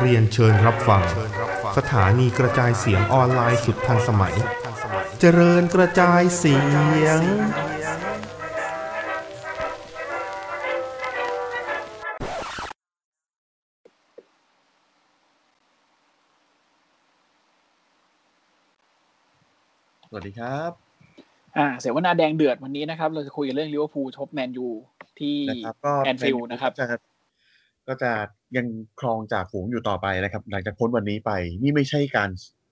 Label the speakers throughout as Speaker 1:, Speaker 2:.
Speaker 1: เรียนเชิญรับฟัง สถานีกระจายเสียงออนไลน์สุดทันสมัย เจริญกระจายเสียง
Speaker 2: สวัสดีครับ
Speaker 3: อ่าเสวนาแดงเดือดวันนี้นะครับ เราจะคุยกันเรื่องลิเวอร์พูลชบแมนยูที่
Speaker 2: นะครับก็
Speaker 3: แอนฟิลด์นะครับ
Speaker 2: จะก็จะยังครองจากฝูงอยู่ต่อไปนะครับ หลังจากพ้นวันนี้ไป นี่ไม่ใช่การ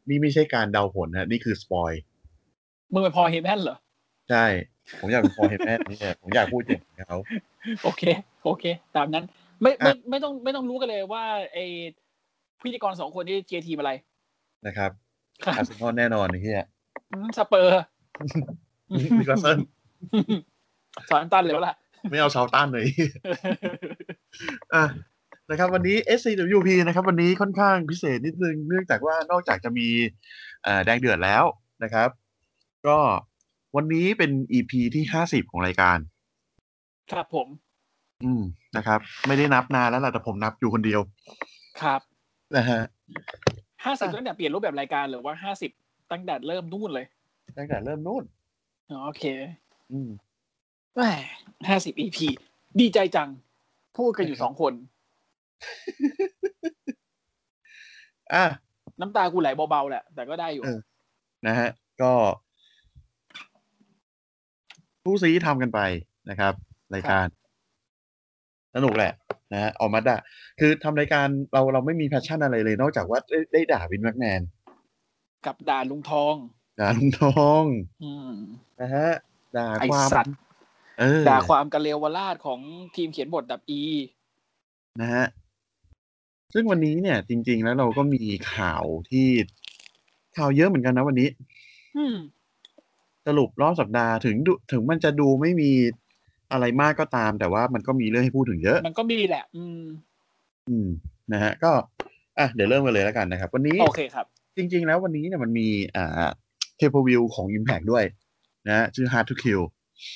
Speaker 2: นี่ไม่ใช่การเดาผลนะนี่คือสปอย
Speaker 3: มึงเป็น Paul Heyman เหรอ
Speaker 2: ใช่ ผมอยากเป็น Paul Heyman นี่แหละผมอยากพูดอย่างเขา
Speaker 3: โอเค โอเค ตามนั้น ไม่ไม่
Speaker 2: อะ
Speaker 3: ไม่ต้องไม่ต้องรู้กันเลยว่าไอพิธีกรสองคนที่เชียร์ทีมอะไร
Speaker 2: นะครับ
Speaker 3: ครับ
Speaker 2: อาร์เซนอลแน่นอนนี่ฮะ
Speaker 3: อืมสเปอร์
Speaker 2: นิกลาเซน
Speaker 3: สอนตันเลยวะล่ะ
Speaker 2: ไม่เอาชาวต้านเลยอะนะครับวันนี้ SCWP นะครับ วันนี้ค่อนข้างพิเศษนิดนึง เนื่องจากว่านอกจากจะมีเอ่อแดงเดือดแล้วนะครับ ก็วันนี้เป็น EP ที่ห้าสิบของรายการ
Speaker 3: ครับผม
Speaker 2: อืมนะครับ ไม่ได้นับนานแล้วล่ะแต่ผมนับอยู่คนเดียว
Speaker 3: ครับ
Speaker 2: นะฮะ
Speaker 3: ห้าสิบตั้งแต่เปลี่ยนรูปแบบรายการหรือว่าห้าสิบตั้งแต่เริ่มนู่นเลย
Speaker 2: ตั้งแต่เริ่มนู่น
Speaker 3: อ๋อ โอเค
Speaker 2: อืม
Speaker 3: แหมห้าสิบ EP ดีใจจัง พูดกันอยู่สองคน
Speaker 2: อะ
Speaker 3: น้ำตากูไหลเบาๆแหละ แต่ก็ได้อยู่
Speaker 2: เออนะฮะ ก็ผู้ซีทำกันไปนะครับ รายการสนุกแหละนะฮะออกมาด่าคือทำรายการเราเราไม่มี passion อะไรเลย นอกจากว่าได้ได้ด่า Vince McMahon กั
Speaker 3: บด่าลุงทอง
Speaker 2: ด่าลุงทอง
Speaker 3: อืม
Speaker 2: นะฮะด่า
Speaker 3: ไอ
Speaker 2: ความ
Speaker 3: สัตว์
Speaker 2: เออ
Speaker 3: ด่าความกระเลววราดของทีมเขียนบท WWE
Speaker 2: นะฮะซึ่งวันนี้เนี่ย จริง ๆ แล้วเราก็มีข่าวที่ข่าวเยอะเหมือนกันนะวันนี้
Speaker 3: อืม
Speaker 2: สรุปรอบสัปดาห์ถึงดูถึงมันจะดูไม่มีอะไรมากก็ตาม แต่ว่ามันก็มีเรื่องให้พูดถึงเยอะ
Speaker 3: มันก็มีแหละ อืม
Speaker 2: อืม นะฮะ ก็ อะ เดี๋ยวเริ่มกันเลยแล้วกันนะครับ วันนี้
Speaker 3: โอเคครับ
Speaker 2: จริง ๆ แล้ววันนี้เนี่ยมันมี อ่า เทปวิวของ Impact ด้วย นะฮะชื่อ Hard to Kill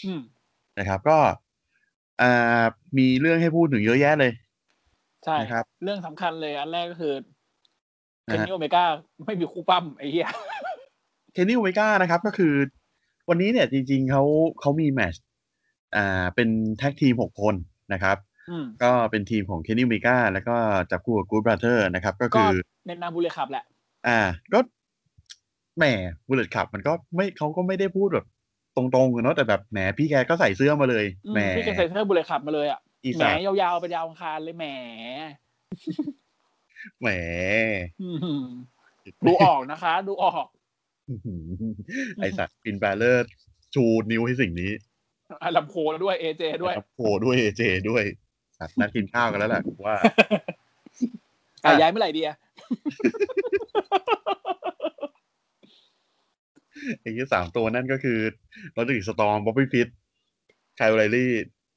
Speaker 3: อืม
Speaker 2: นะครับ ก็อ่ามีเรื่องให้พูดถึงเยอะแยะเลย
Speaker 3: ใช่
Speaker 2: นะครับ
Speaker 3: เรื่องสำคัญเลยอันแรกก็คือเคน
Speaker 2: นะฮะ
Speaker 3: นิโอเมก้าไม่มีคู่ปั้มไอ้เหี้ย
Speaker 2: เคนนี่โอเมก้านะครับก็คือ วันนี้เนี่ยจริง ๆเขาเขามีแมตช์อ่าเป็น tag team หกคนนะครับ
Speaker 3: อืม
Speaker 2: ก็เป็นทีมของ Kenny Omega แล้วก็จับคู่กับ Good Brothers นะครับ ก็
Speaker 3: ก็
Speaker 2: คือ
Speaker 3: ในนาม Bullet Club แหละ
Speaker 2: อ่า ก็ แหม Bullet Club มันก็ไม่เขาก็ไม่ได้พูดแบบ ตรงๆอะเนาะแต่แบบแหมพี่แกก็ใส่เสื้อมาเลย
Speaker 3: อืม
Speaker 2: แหม
Speaker 3: พี่แกใส่เสื้อ Bullet Club มาเลยอะ
Speaker 2: อี
Speaker 3: แหม
Speaker 2: สาน
Speaker 3: ยาวๆไปยาวอังคารเลยแหม
Speaker 2: แหม
Speaker 3: อืมดูออกนะคะ ดูออก
Speaker 2: ไอสัตว์ Finn Bálor ชูนิ้วให้สิ่งนี้
Speaker 3: อะลำโพงด้วย AJ ด้วย
Speaker 2: โผล่ด้วย AJ ด้วยสัตว์นัดกินข้าวกันแล้วแหละกูว่า
Speaker 3: อะย้ายเมื่อไหร่ดีอะ
Speaker 2: ไอ้ที่สามตัวนั่นก็คือ Roderick Strong Bobby Fish Kyle O'Reilly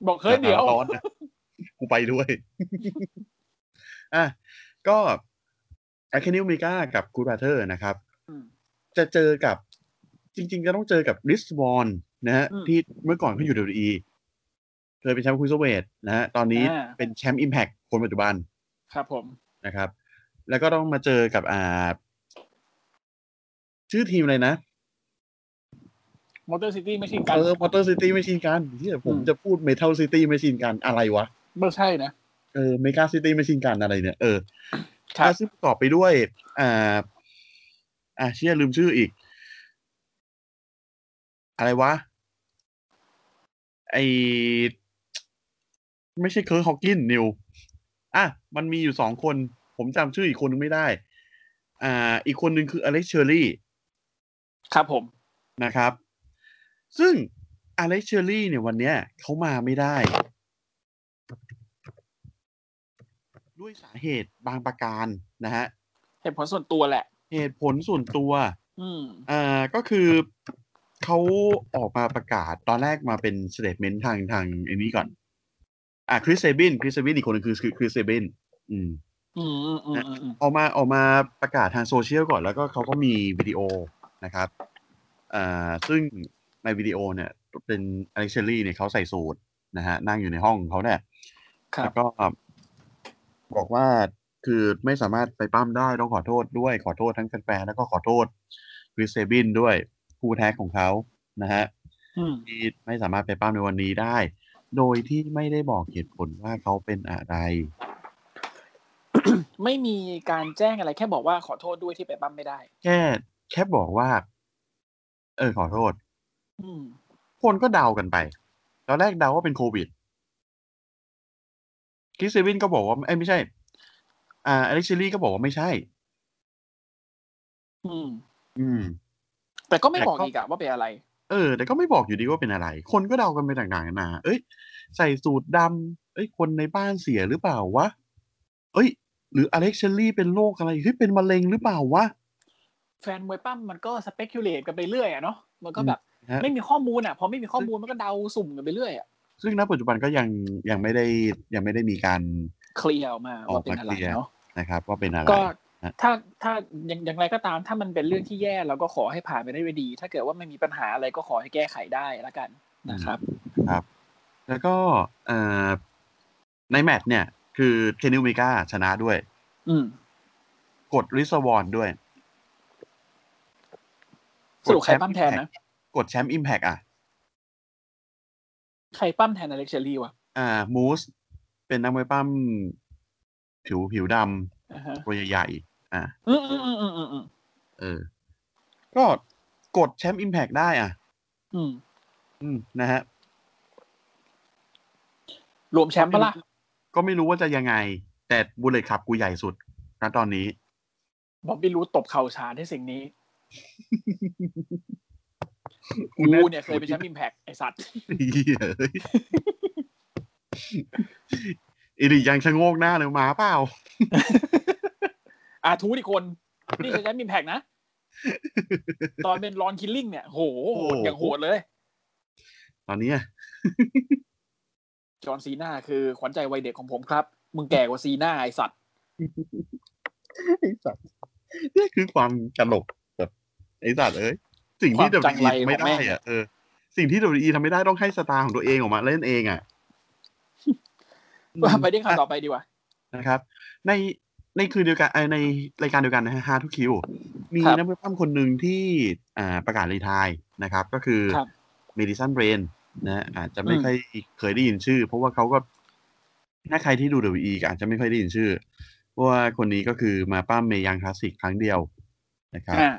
Speaker 2: บอ
Speaker 3: กเฮ้ยเดี๋ยว
Speaker 2: ร้อนนะกูไปด้วย อะ ก็อา Kenny Omega กับ Good Brothers นะครับ
Speaker 3: อืม
Speaker 2: จะเจอกับจริง ๆ จะต้องเจอกับ Rich Swann นะฮะ
Speaker 3: อืม
Speaker 2: ที่เมื่อก่อนเขาอยู่ WWE เคยเป็นแชมป์ Cruiserweight นะฮะตอนนี้
Speaker 3: อ่า
Speaker 2: เป็นแชมป์ Impact คนปัจจุบัน
Speaker 3: ครับผม
Speaker 2: นะครับ แล้วก็ต้องมาเจอกับอ่าชื่อทีมอะไรนะ
Speaker 3: Motor City Machine Guns
Speaker 2: เออมอเตอร์ City Machine Guns ที่ผม
Speaker 3: อืม
Speaker 2: จะพูด Metal City Machine Guns อะไรวะ
Speaker 3: ไม่ใช่นะ
Speaker 2: เออ Mega City Machine Guns อะไรเนี่ย เออ
Speaker 3: ครับ
Speaker 2: แล้วซึ่งประกอบไปด้วย อ่า อ่าเชื่อลืมชื่ออีก อะไรวะ ไอไม่ใช่ Curt Hawkins นิวอะมันมีอยู่สองคน ผมจำชื่ออีกคนนึงไม่ได้ อ่า อีกคนนึงคือ Alex Shelley
Speaker 3: ครับผม
Speaker 2: นะครับ ซึ่ง Alex Shelley เนี่ยวันเนี้ยเขามาไม่ได้ ด้วยสาเหตุบางประการนะฮะ
Speaker 3: เหตุผลส่วนตัวแหละ
Speaker 2: เหตุผลส่วนตัว
Speaker 3: อืม
Speaker 2: อ่าก็คือเขาออกมาประกาศตอนแรกมาเป็น statement ทางทางไอันนี้ก่อน อ่า Chris Sabin Chris Sabin อีกคนหนึงคือคือ Chris Sabin อืม
Speaker 3: อืมอืมอืมอืมอืม
Speaker 2: ออกมาออกมาประกาศทางโซเชียลก่อนแล้วก็เขาก็มีวิดีโอนะครับ อ่าซึ่ง ในวิดีโอเนี่ย เป็นอเล็กเชอรี่เนี่ยเขาใส่สูทนะฮะนั่งอยู่ในห้องของเขาเนี่ย
Speaker 3: ครั
Speaker 2: แล้
Speaker 3: บ
Speaker 2: วก็บอกว่าคือไม่สามารถไปปั้มได้ต้องขอโทษด้วยขอโทษทั้งแฟนๆแล้วก็ขอโทษคริสเซบินด้วยผู้แท้ของเขานะฮะ
Speaker 3: อืม
Speaker 2: ที่ไม่สามารถไปปั้มในวันนี้ได้ โดยที่ไม่ได้บอกเหตุผลว่าเขาเป็นอะไร
Speaker 3: ไม่มีการแจ้งอะไร แค่บอกว่าขอโทษด้วยที่ไปปั้มไม่ได้
Speaker 2: แค่แค่บอกว่า เออขอโทษ
Speaker 3: อืม
Speaker 2: คนก็เดากันไป ตอนแรกเดาว่าเป็นโควิดคริสเซบินก็บอกว่าเอ้ยไม่ใช่ อ่าอเล็กซิลี่ก็บอกว่าไม่ใช่
Speaker 3: อืม
Speaker 2: อืม
Speaker 3: แต่ก็ไม่
Speaker 2: แต่
Speaker 3: บอก
Speaker 2: ก็
Speaker 3: อีกอะว่าเป็นอะไร
Speaker 2: เออ แต่ก็ไม่บอกอยู่ดีว่าเป็นอะไร คนก็เดากันไปต่างๆนานาเอ้ย ใส่สูทดำเอ้ย คนในบ้านเสียหรือเปล่าวะ เอ้ย หรืออเล็กซลี่เป็นโรคอะไรเฮ้ยเป็นมะเร็งหรือเปล่าวะ
Speaker 3: แฟนมวยปั้มมันก็สเปกุเลตกันไปเรื่อยอะเนาะ มันก็แบบ
Speaker 2: ฮะ
Speaker 3: ไม่มีข้อมูลอะพอไม่มีข้อมูลมันก็เดาสุ่มกันไปเรื่อยอะ
Speaker 2: ซึ่งณปัจจุบันก็ยังยังไม่ได้ยังไม่ได้มีการ
Speaker 3: เคลียร์ออกมา
Speaker 2: ออก
Speaker 3: ว่าเป็นอะไร
Speaker 2: มาเคลียร์
Speaker 3: เนาะ
Speaker 2: นะครับ ว่าเป็นอะไร
Speaker 3: ก็
Speaker 2: ฮะ
Speaker 3: ถ้าถ้าอย่างอย่างไรก็ตามถ้ามันเป็นเรื่องที่แย่เราก็ขอให้ผ่านไปได้ด้วยดี ถ้าเกิดว่าไม่มีปัญหาอะไรก็ขอให้แก้ไขได้ละกันนะครับ
Speaker 2: ครับ แล้วก็เอ่อในแมตช์เนี่ย คือเคนนิวเมกาชนะด้วย
Speaker 3: อืม
Speaker 2: กดริสวอนด้วย
Speaker 3: สรุปใครปั้มแทนนะ
Speaker 2: กดแชมป์อิมแพกอะ
Speaker 3: ใครปั้มแทนอเล็กเชอรี่วะ
Speaker 2: อ่า มูส เป็นนักมวยปั้ม ผิวผิวด
Speaker 3: อ่าฮะำ
Speaker 2: ตัวใหญ่ๆอ่า
Speaker 3: อืมอืมอืมอืมอืมอืม
Speaker 2: เออ ก็กดแชมป์ Impact ได้อะ
Speaker 3: อืม
Speaker 2: อืม นะฮะ
Speaker 3: รวมแชมป์ปะล่ะ
Speaker 2: ก็ไม่รู้ว่าจะยังไง แต่ Bullet Club กูใหญ่สุดณตอนนี้
Speaker 3: Bobby Roode ตบเข่าฉาดที่สิ่งนี้
Speaker 2: กู
Speaker 3: กู
Speaker 2: แน่
Speaker 3: เนี่ยเคยเป็นแชมป์ Impact ไอสัตว์
Speaker 2: เหี้ยเอ้ย Eric Young ชะโงกหน้าเลยมาเปล่า
Speaker 3: อาทูอีกคน นี่คือแชมป์ Impact นะ ตอนเป็น Ron Killings เนี่ยโหโหดอย่างโหดเลย
Speaker 2: ตอนนี้อะ
Speaker 3: John Cena คือขวัญใจวัยเด็กของผมครับ มึงแก่กว่าซีนาไอสัตว์
Speaker 2: ไอ้สัตว์นี่คือความตลกแบบไอ้สัตว์เอ้ย สิ่งที่
Speaker 3: ความจังไร
Speaker 2: WWE ไม่ได้
Speaker 3: ของแม่ง
Speaker 2: อะเออสิ่งที่ WWE ทำไม่ได้ต้องให้สตาร์ของตัวเองออกมาเล่นเองอะ
Speaker 3: ว่าไปที่ข่าวต่อไปดีกว่า
Speaker 2: นะครับ ในในคืนเดียวกันเอ่อในรายการเดียวกันนะฮะฮาทุกคิว มี
Speaker 3: ครับ
Speaker 2: นักมวยปั้มคนหนึ่งที่อ่าประกาศรีไทายนะครับ ก็คือ
Speaker 3: ครับ
Speaker 2: เมดิสันเบรนนะอาจจะไม่
Speaker 3: อืม
Speaker 2: ค่อยเคยได้ยินชื่อ เพราะว่าเขาก็ถ้าใครที่ดู WWE ก็อาจจะไม่ค่อยได้ยินชื่อเพราะว่าคนนี้ก็คือมาปั้มเมยังคลาสสิกครั้งเดียวนะครับ
Speaker 3: อ่า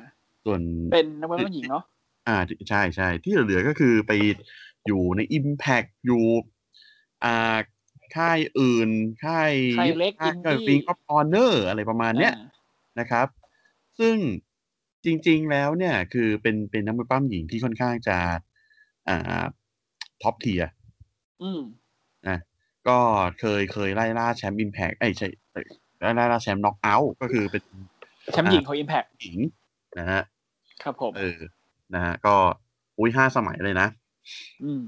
Speaker 2: ส่วน
Speaker 3: เป็นนักมวยหญิงเนาะ
Speaker 2: อ่าใช่ใช่ที่เหลือๆก็คือไปอยู่ใน Impact อยู่อ่าค่ายอื่น ค่าย
Speaker 3: ค่ายเล็ก
Speaker 2: ค่าย
Speaker 3: Indie
Speaker 2: Ring of Honor อะไรประมาณเนี้ย
Speaker 3: อ่า
Speaker 2: นะครับ ซึ่งจริง ๆ แล้วเนี่ย คือเป็นเป็นนักมวยปล้ำหญิงที่ค่อนข้างจะอ่า top tier
Speaker 3: อืม
Speaker 2: นะก็เคยเคยไล่ล่าแชมป์ Impact ไอ้ยใช่เอ้ยไล่ล่าแชมป์น็อกเอาท์ก็คือเป็น
Speaker 3: แชมป์หญิงของ Impact
Speaker 2: หญิงนะฮะ
Speaker 3: ครับผม
Speaker 2: เออนะฮะก็อุ้ยห้าสมัยเลยนะ
Speaker 3: อืม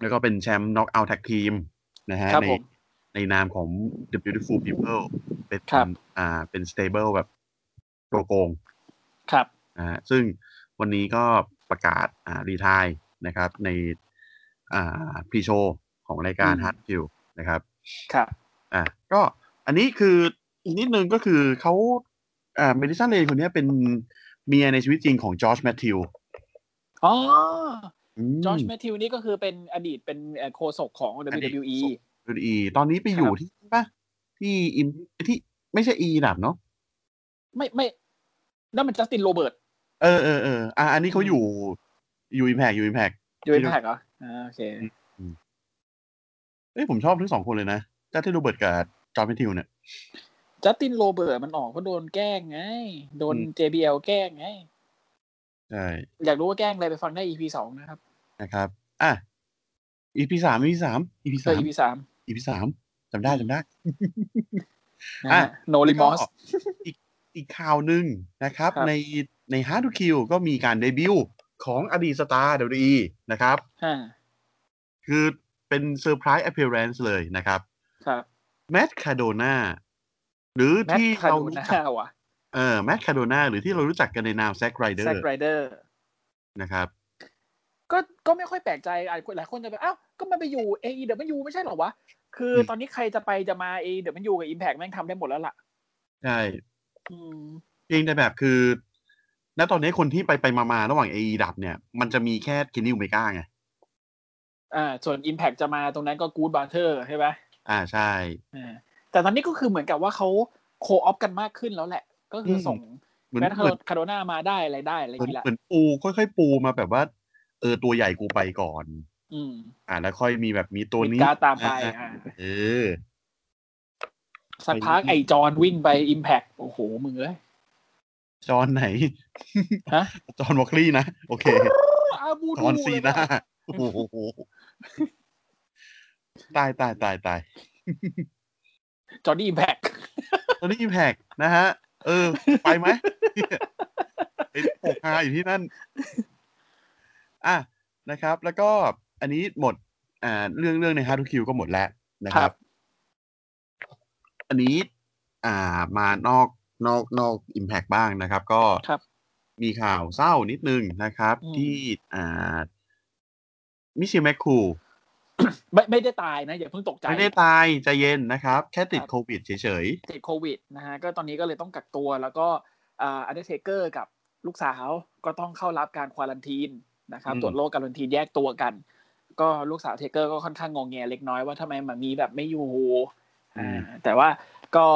Speaker 2: แล้วก็เป็นแชมป์น็อกเอาท์แท็กทีมนะฮะ
Speaker 3: ครับ
Speaker 2: ใน
Speaker 3: ผม
Speaker 2: ในนามของ The Beautiful People เป็น
Speaker 3: ครับ
Speaker 2: อ่าเป็น stable แบบโปรโกง
Speaker 3: ครับ
Speaker 2: นะฮะซึ่งวันนี้ก็ประกาศอ่ารีทายนะครับ ในอ่าพรีโชว์ของรายการ
Speaker 3: อืม
Speaker 2: Hard k i l นะครับ
Speaker 3: ครับ
Speaker 2: อะก็อันนี้คืออีกนิดนึงก็คือเขาอ่า Madison Rayne คนเนี้ยเป็น เมียในชีวิตจริงของจอร์จแมทธิว
Speaker 3: อ๋อ
Speaker 2: ม
Speaker 3: จอร์จแมทธิวนี่ก็คือเป็นอดีตเป็นเอ่อโฆษกของ
Speaker 2: อดีต
Speaker 3: WWE
Speaker 2: โฆษก WWE ตอนนี้ไปอยู่
Speaker 3: ครับ
Speaker 2: ที่ปะที่อิมที่ไม่ใช่ AEW เนาะ
Speaker 3: ไม่ไม่นั่นมัน Justin Robertsเอ
Speaker 2: อเออเอออะอันนี้เขาอยู่อยู่ Impact อยู่ Impact
Speaker 3: อยู่ Impact เหรออ่าโอเค
Speaker 2: เอ้ยผมชอบทั้งสองคนเลยนะ Justin Roberts กับจอร์จแมทธิวเนี่ย
Speaker 3: Justin Roberts มันออกเพราะโดนแกล้งไง โดน
Speaker 2: อืม
Speaker 3: JBL แกล้งไง
Speaker 2: ใช่
Speaker 3: อยากรู้ว่าแกล้งอะไรไปฟังได้ EP สองนะครับ
Speaker 2: นะครับ อะ EP สาม EP สาม EP
Speaker 3: เอ
Speaker 2: สาม
Speaker 3: EP สาม
Speaker 2: EP สามจำได้จำได้
Speaker 3: นะ
Speaker 2: อะ
Speaker 3: ฮะ No Remorse
Speaker 2: แล้วก็อีกอีกข่าวหนึ่งนะครับ
Speaker 3: ครับ
Speaker 2: ในใน Hard to Kill ก็มีการเดบิวต์ของอดีตสตาร์ WWE นะครับ
Speaker 3: อ่า
Speaker 2: คือเป็น surprise appearance เลยนะครับ
Speaker 3: ครับ
Speaker 2: แม t คาโดนา หรือ
Speaker 3: Matt ที่คา
Speaker 2: เรา
Speaker 3: โด
Speaker 2: รู้
Speaker 3: น่า
Speaker 2: จัก
Speaker 3: ว่ะ
Speaker 2: เออแม t คาโดนาหรือที่เรารู้จักกันในนามแซ k ไรเดอ
Speaker 3: แซ
Speaker 2: ร์
Speaker 3: กไรเดอร์
Speaker 2: นะครับ
Speaker 3: ก็ก็ไม่ค่อยแปลกใจหลายคนหลายคนจะแบบอ้าวก็มันไปอยู่ AEW ไม่ใช่หรอวะ คือตอนนี้ใครจะไปจะมา AEW กับ Impact แม่งทำได้หมดแล้วล่ะ
Speaker 2: ใช่
Speaker 3: อืม
Speaker 2: เพียงแต่แบบคือณตอนนี้คนที่ไปไปมาๆระหว่าง AE ดับเนี่ย มันจะมีแค่เคนนี่โอเมก้าไง
Speaker 3: อ่า ส่วน Impact จะมาตรงนั้นก็ Good Butter ใช่ไหม
Speaker 2: อ่าใช่
Speaker 3: อ่า แต่ตอนนี้ก็คือเหมือนกับว่าเขาโคออฟกันมากขึ้นแล้วแหละ ก็คือส่ง
Speaker 2: เหมือน
Speaker 3: แมท
Speaker 2: เหมือน
Speaker 3: คาโดนามาได้อะไรได้อะไรอ
Speaker 2: เหมือน
Speaker 3: ย่างนี้แหละ
Speaker 2: เหมือนปูค่อยๆปูมาแบบว่า เออตัวใหญ่กูไปก่อน
Speaker 3: อืม
Speaker 2: อ่าแล้วค่อยมีแบบมีตัว
Speaker 3: มิด
Speaker 2: นี้
Speaker 3: การ์ดตามไป
Speaker 2: อะ
Speaker 3: อ่า
Speaker 2: เออ
Speaker 3: สักพักไอจอนวิ่งไป Impact โอ้โหมึงเอ้ย
Speaker 2: จอห์นไหน
Speaker 3: ฮะ
Speaker 2: จอห์นวอคลี่นะโอเค
Speaker 3: อาบู
Speaker 2: จ
Speaker 3: ดู
Speaker 2: อห์นซี
Speaker 3: เลย
Speaker 2: น่า
Speaker 3: ว่ะ
Speaker 2: โอ้โหตายตายตายตาย
Speaker 3: จอร์ดี้ Impact
Speaker 2: ตอนนี้อิมแพกนะฮะ เออ ไปไหมไอ้ปกฮาอยู่ที่นั่น อะนะครับ แล้วก็อันนี้หมด อ่า เรื่องเรื่องใน Hard To Kill ก็หมดแล้วนะค
Speaker 3: ครั
Speaker 2: รับ
Speaker 3: บ
Speaker 2: อันนี้ อ่ามานอกนอกนอก Impact บ้างนะครับ ก็
Speaker 3: ครับ
Speaker 2: มีข่าวเศร้านิดนึงนะครับ
Speaker 3: อืม
Speaker 2: ที่อ่า Michelle McCool
Speaker 3: ไม่ไม่ได้ตายนะอย่าเพิ่งตกใจ
Speaker 2: ไม่ได้ตายใจเย็นนะครับ แค่ติด
Speaker 3: ครับ
Speaker 2: โควิดเฉย
Speaker 3: ติดโควิดนะฮะก็ตอนนี้ก็เลยต้องกักตัวแล้วก็อ่าอันเดอร์เทเกอร์กับลูกสาวก็ต้องเข้ารับการ quarantineนะครับตรวจโรค quarantine แยกตัวกัน ก็ลูกสาว Taker ก็ค่อนข้างงอแงเล็กน้อยว่าทำไมมันมีแบบไม่อยู่อ่าแต่ว่าก็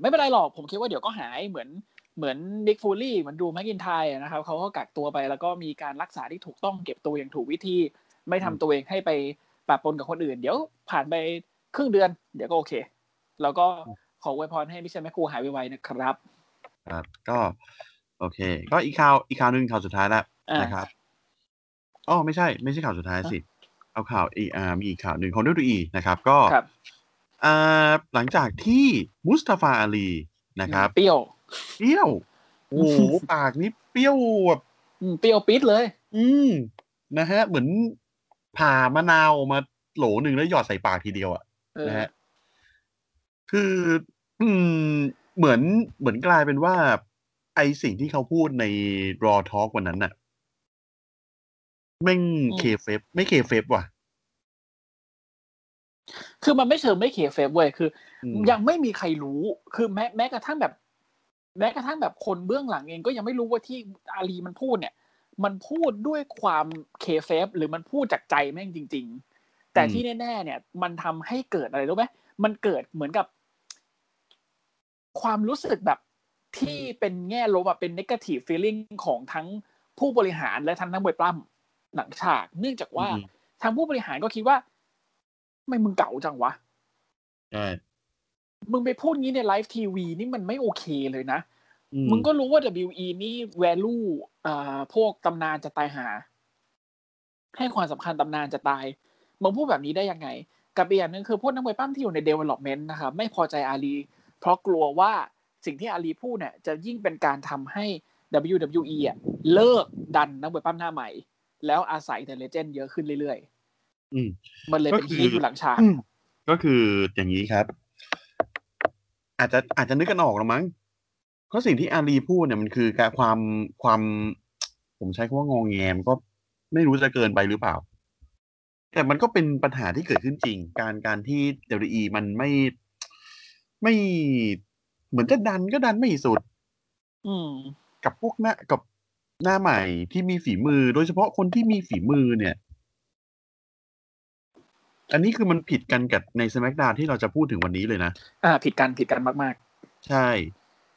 Speaker 3: ไม่เป็นไรหรอกผมคิดว่าเดี๋ยวก็หายเหมือนเหมือน Mick Foley เหมือน Drew McIntyre นะครับเขาก็กักตัวไปแล้วก็มีการรักษาที่ถูกต้องเก็บตัวอย่างถูกวิธี ไม่ทำตัวเองให้ไป ปะปนกับคนอื่น เดี๋ยวผ่านไปครึ่งเดือน เดี๋ยวก็โอเค แล้วก็ขออวยพรให้ Michelle McCool หายไวๆนะครับ
Speaker 2: ๆครับ ก็โอเค ก็อีกข่าวอีกข่าวหนึ่งข่าวสุดท้ายแล้ว
Speaker 3: อ่าน
Speaker 2: นะครับอ๋อไม่ใช่ ไม่ใช่ข่าวสุดท้ายสิ เอาข่าวอีอ่ามีอีกข่าวหนึ่งของดอีนะครับ ก็
Speaker 3: ครับ
Speaker 2: อ่าหลังจากที่มุสตาฟาอาลีนะครับ
Speaker 3: เปรี้ยว
Speaker 2: เปรี้ยวโอ้โหปากนี่เปรี้ยวแบบ
Speaker 3: อืมเปรี้ยวปิดเลย
Speaker 2: อืมนะฮะ เหมือน ผ่ามะนาวออกมาโหลหนึ่งแล้วหยอดใส่ปากทีเดียวอะ
Speaker 3: เออ
Speaker 2: นะฮะคือ อืม เหมือนเหมือนกลายเป็นว่า ไอ้สิ่งที่เขาพูดในรอทอ l k วันนั้นน่ะแม่ง kayfabe ไม่ kayfabe ว่ะ
Speaker 3: คือมันไม่เชิงไม่ kayfabe เว้ยคือ
Speaker 2: อืม
Speaker 3: ยังไม่มีใครรู้ คือแม้แม้กระทั่งแบบ แม้กระทั่งแบบคนเบื้องหลังเองก็ยังไม่รู้ว่าที่อาลีมันพูดเนี่ย มันพูดด้วยความ kayfabe หรือมันพูดจากใจแม่งจริง ๆ แต่ที่แน่ ๆ เนี่ย มันทำให้เกิดอะไรรู้ไหมมันเกิดเหมือนกับ ความรู้สึกแบบที่เป็นแง่ลบแบบเป็น negative feeling ของทั้งผู้บริหารและทั้งนักมวยปล้ำหลังฉาก เนื่องจากว่า
Speaker 2: อืม
Speaker 3: ทางผู้บริหารก็คิดว่าทำไม่มึงเก่าจังวะ
Speaker 2: ใช่
Speaker 3: มึงไปพูดงี้ในไลฟ์ทีวีนี่มันไม่โอเคเลยนะ
Speaker 2: อื
Speaker 3: มึงก็รู้ว่า WE นี่ value อ่าพวกตำนานจะตายหา ให้ความสำคัญตำนานจะตาย มึงพูดแบบนี้ได้ยังไง กับอีกอย่างหนึงคือพวกนักมวยปั้มที่อยู่ใน development นะครับไม่พอใจอาลี เพราะกลัวว่าสิ่งที่อาลีพูดเนี่ย จะยิ่งเป็นการทำให้ WWE อะเลิกดันนักมวยปั้มหน้าใหม่ แล้วอาศัยแต่เลเจนด์เยอะขึ้นเรื่อย
Speaker 2: อืม
Speaker 3: ๆมันเลยเป็น
Speaker 2: ก็คือ
Speaker 3: ฮีทอยู่หลังฉาก
Speaker 2: อืมก็คืออย่างนี้ครับ อาจจะอาจจะนึกกันออกหรือมั้ง เพราะสิ่งที่อาลีพูดเนี่ยมันคือการความความ ผมใช้คำว่างองแงมก็ไม่รู้จะเกินไปหรือเปล่า แต่มันก็เป็นปัญหาที่เกิดขึ้นจริง การการที่ WWE มันไม่ไม่เหมือนจะดันก็ดันไม่สุด
Speaker 3: อืม
Speaker 2: กับพวกหน้ากับหน้าใหม่ที่มีฝีมือ โดยเฉพาะคนที่มีฝีมือเนี่ย อันนี้คือมันผิดกันกับในสมักดาที่เราจะพูดถึงวันนี้เลยนะ
Speaker 3: อ่า ผิดกันผิดกันมาก
Speaker 2: ใช่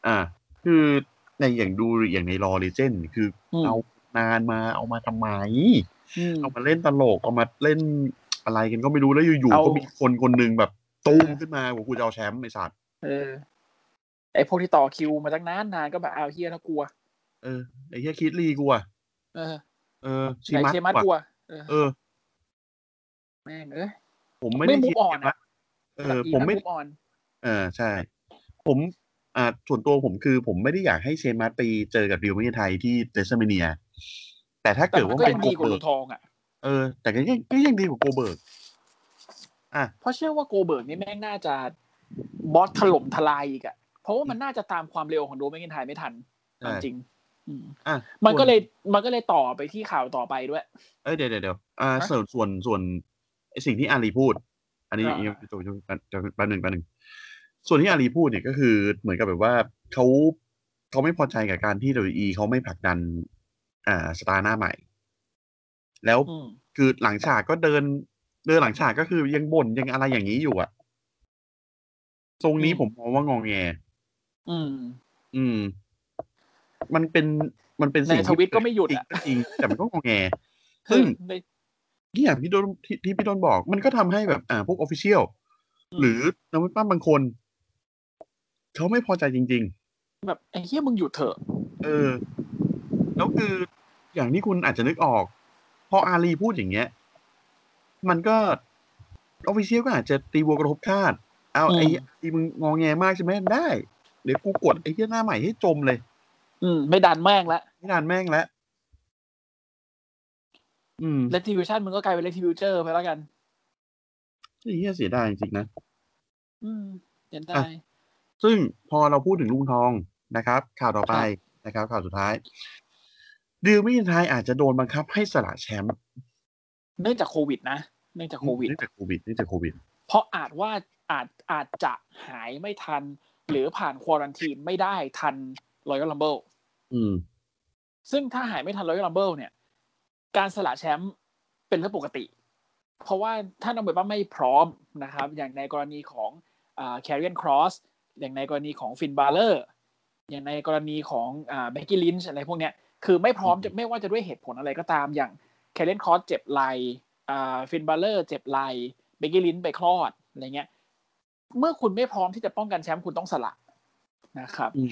Speaker 2: อ่า คือในอย่างดูอย่างในรอเลเจนคืออ
Speaker 3: ม
Speaker 2: เอานานมาเอามาทำไม
Speaker 3: ๆอืม
Speaker 2: เอามาเล่นตลกเอามาเล่นอะไรกันก็ไม่รู้แล้วอยู่
Speaker 3: เอา
Speaker 2: ๆก็มีคนคนหนึ่งแบบตูมขึ้นมาบอกกูจะเอาแชมป์ไอ้สัตว์
Speaker 3: เออไอพวกที่ต่อคิวมาตั้งนานนานก็แบบเอาวเฮียแล้วกลัว
Speaker 2: เออไอ้เฮียคิดลีกูอะ
Speaker 3: เออ
Speaker 2: เออชิ
Speaker 3: ไหน
Speaker 2: มัส
Speaker 3: เชมัด
Speaker 2: กู
Speaker 3: กลัว
Speaker 2: อะ
Speaker 3: เออ
Speaker 2: เออ
Speaker 3: แม่งเอ้ย
Speaker 2: ผมไม่
Speaker 3: ไม่
Speaker 2: ได้
Speaker 3: move
Speaker 2: คิด
Speaker 3: on
Speaker 2: นะ
Speaker 3: อะ
Speaker 2: เออ ผมไม่
Speaker 3: ออน
Speaker 2: เออใช่ ผม อ่าส่วนตัวผมคือผมไม่ได้อยากให้เชนมัสไปเจอกับริวเมไทยที่เดซเมเนีย แต่ถ้า
Speaker 3: แต่
Speaker 2: เกิด
Speaker 3: มัน
Speaker 2: ว่า
Speaker 3: ก็
Speaker 2: เป็
Speaker 3: ยั
Speaker 2: น
Speaker 3: ง
Speaker 2: โก
Speaker 3: ดีกว่า
Speaker 2: เบิ
Speaker 3: ลู
Speaker 2: ร์ก
Speaker 3: ทองอะ
Speaker 2: เออ แต่ก็ยังก็ยังดีกว่าโกเบิร์กอะ
Speaker 3: เพราะเชื่อว่าโกเบิร์กนี่แม่งน่าจะบอสถล่มทลายอีกอะ เพราะว่ามันน่าจะตามความเร็วของโดเมกินไทยไม่ทัน
Speaker 2: ใช่
Speaker 3: จริง
Speaker 2: อะ
Speaker 3: มันก็
Speaker 2: ส่ว
Speaker 3: เลยมันก็เลยต่อไปที่ข่าวต่อไปด้วย
Speaker 2: เอ้ยเดี๋ยวเดี๋ยวเดี๋ยวอ่า
Speaker 3: ฮะ
Speaker 2: ส่วนส่วนส่วนไอสิ่งที่อาลีพูด อันนี้
Speaker 3: อ่า
Speaker 2: ยังจะจะจะแป๊บหนึ่งแป๊บหนึ่ง ส่วนที่อาลีพูดเนี่ยก็คือเหมือนกับแบบว่าเขาเขาไม่พอใจกับการที่ WWE เขาไม่ผลักดัน อ่าสตาร์หน้าใหม่ แล้ว
Speaker 3: อืม
Speaker 2: คือหลังฉากก็เดิน เดินหลังฉากก็คือยังบ่นยังอะไรอย่างนี้อยู่อะตรงนี้
Speaker 3: อืม
Speaker 2: ผมมองว่างองแง
Speaker 3: อืม
Speaker 2: อืม มันเป็นมันเป็นสิ่ง
Speaker 3: ในทวิตก็ไม่หยุด
Speaker 2: จริง
Speaker 3: อะ
Speaker 2: ก็จริงแต่มันก็งองแงซึ่ง
Speaker 3: ใน
Speaker 2: ที่อย่างที่โดนที่ที่พี่โดนบอก มันก็ทำให้แบบ อ่า พวกออฟฟิเชียล
Speaker 3: อืม
Speaker 2: หรือนักวิปั้มบางคน เขาไม่พอใจจริง
Speaker 3: แบบไอ้เหี้ยมึงหยุดเถอะ
Speaker 2: ๆเออ แล้วคืออย่างที่คุณอาจจะนึกออก พออารีพูดอย่างเงี้ย มันก็ออฟฟิเชียลก็อาจจะตีวัวกระทบคาด เอา
Speaker 3: อืม
Speaker 2: ไอ้ไอ้มึงงอแงมากใช่ไหมได้ เดี๋ยวกูกดไอ้เหี้ยหน้าใหม่ให้จมเลย
Speaker 3: อืม ไม่ดันแม่งละ
Speaker 2: ไม่นานแม่งแล้วอืม
Speaker 3: เ e ทิวิชันมึงก็กลายเป็นเ e ทิวิเจอร์ไปแล้วกัน
Speaker 2: ไอ้เหี้ยเสียดายจริงๆนะ
Speaker 3: อืมเห็นได้
Speaker 2: อะ ซึ่งพอเราพูดถึงลุงทองนะครับ ข่าวต่อไปนะครับ ข่าวสุดท้ายดิวมินไทยอาจจะโดนบังคับให้สละแชมป์
Speaker 3: เนื่องจากโควิด นะเนื่องจากโควิด
Speaker 2: เนื่องจากโควิดเนื่องจากโควิด
Speaker 3: เพราะอาจว่าอาจอาจจะหายไม่ทัน หรือผ่าน quarantine ไม่ได้ทัน Royal Rumble
Speaker 2: อืม
Speaker 3: ซึ่งถ้าหายไม่ทัน Royal Rumble เนี่ย การสละแชมป์เป็นเรื่องปกติ เพราะว่าถ้าน้องเบลว่าไม่พร้อมนะครับ อย่างในกรณีของอ่า Karrion Kross อย่างในกรณีของ Finn Balor อย่างในกรณีของอ่า Becky Lynch อะไรพวกเนี้ยคือไม่พร้อมจะไม่ว่าจะด้วยเหตุผลอะไรก็ตามอย่าง Karrion Kross เจ็บไหล่อ่า Finn Balor เจ็บไหล่ Becky Lynch ไปคลอดอะไรเงี้ยเมื่อคุณไม่พร้อมที่จะป้องกันแชมป์คุณต้องสละนะครับ
Speaker 2: อืม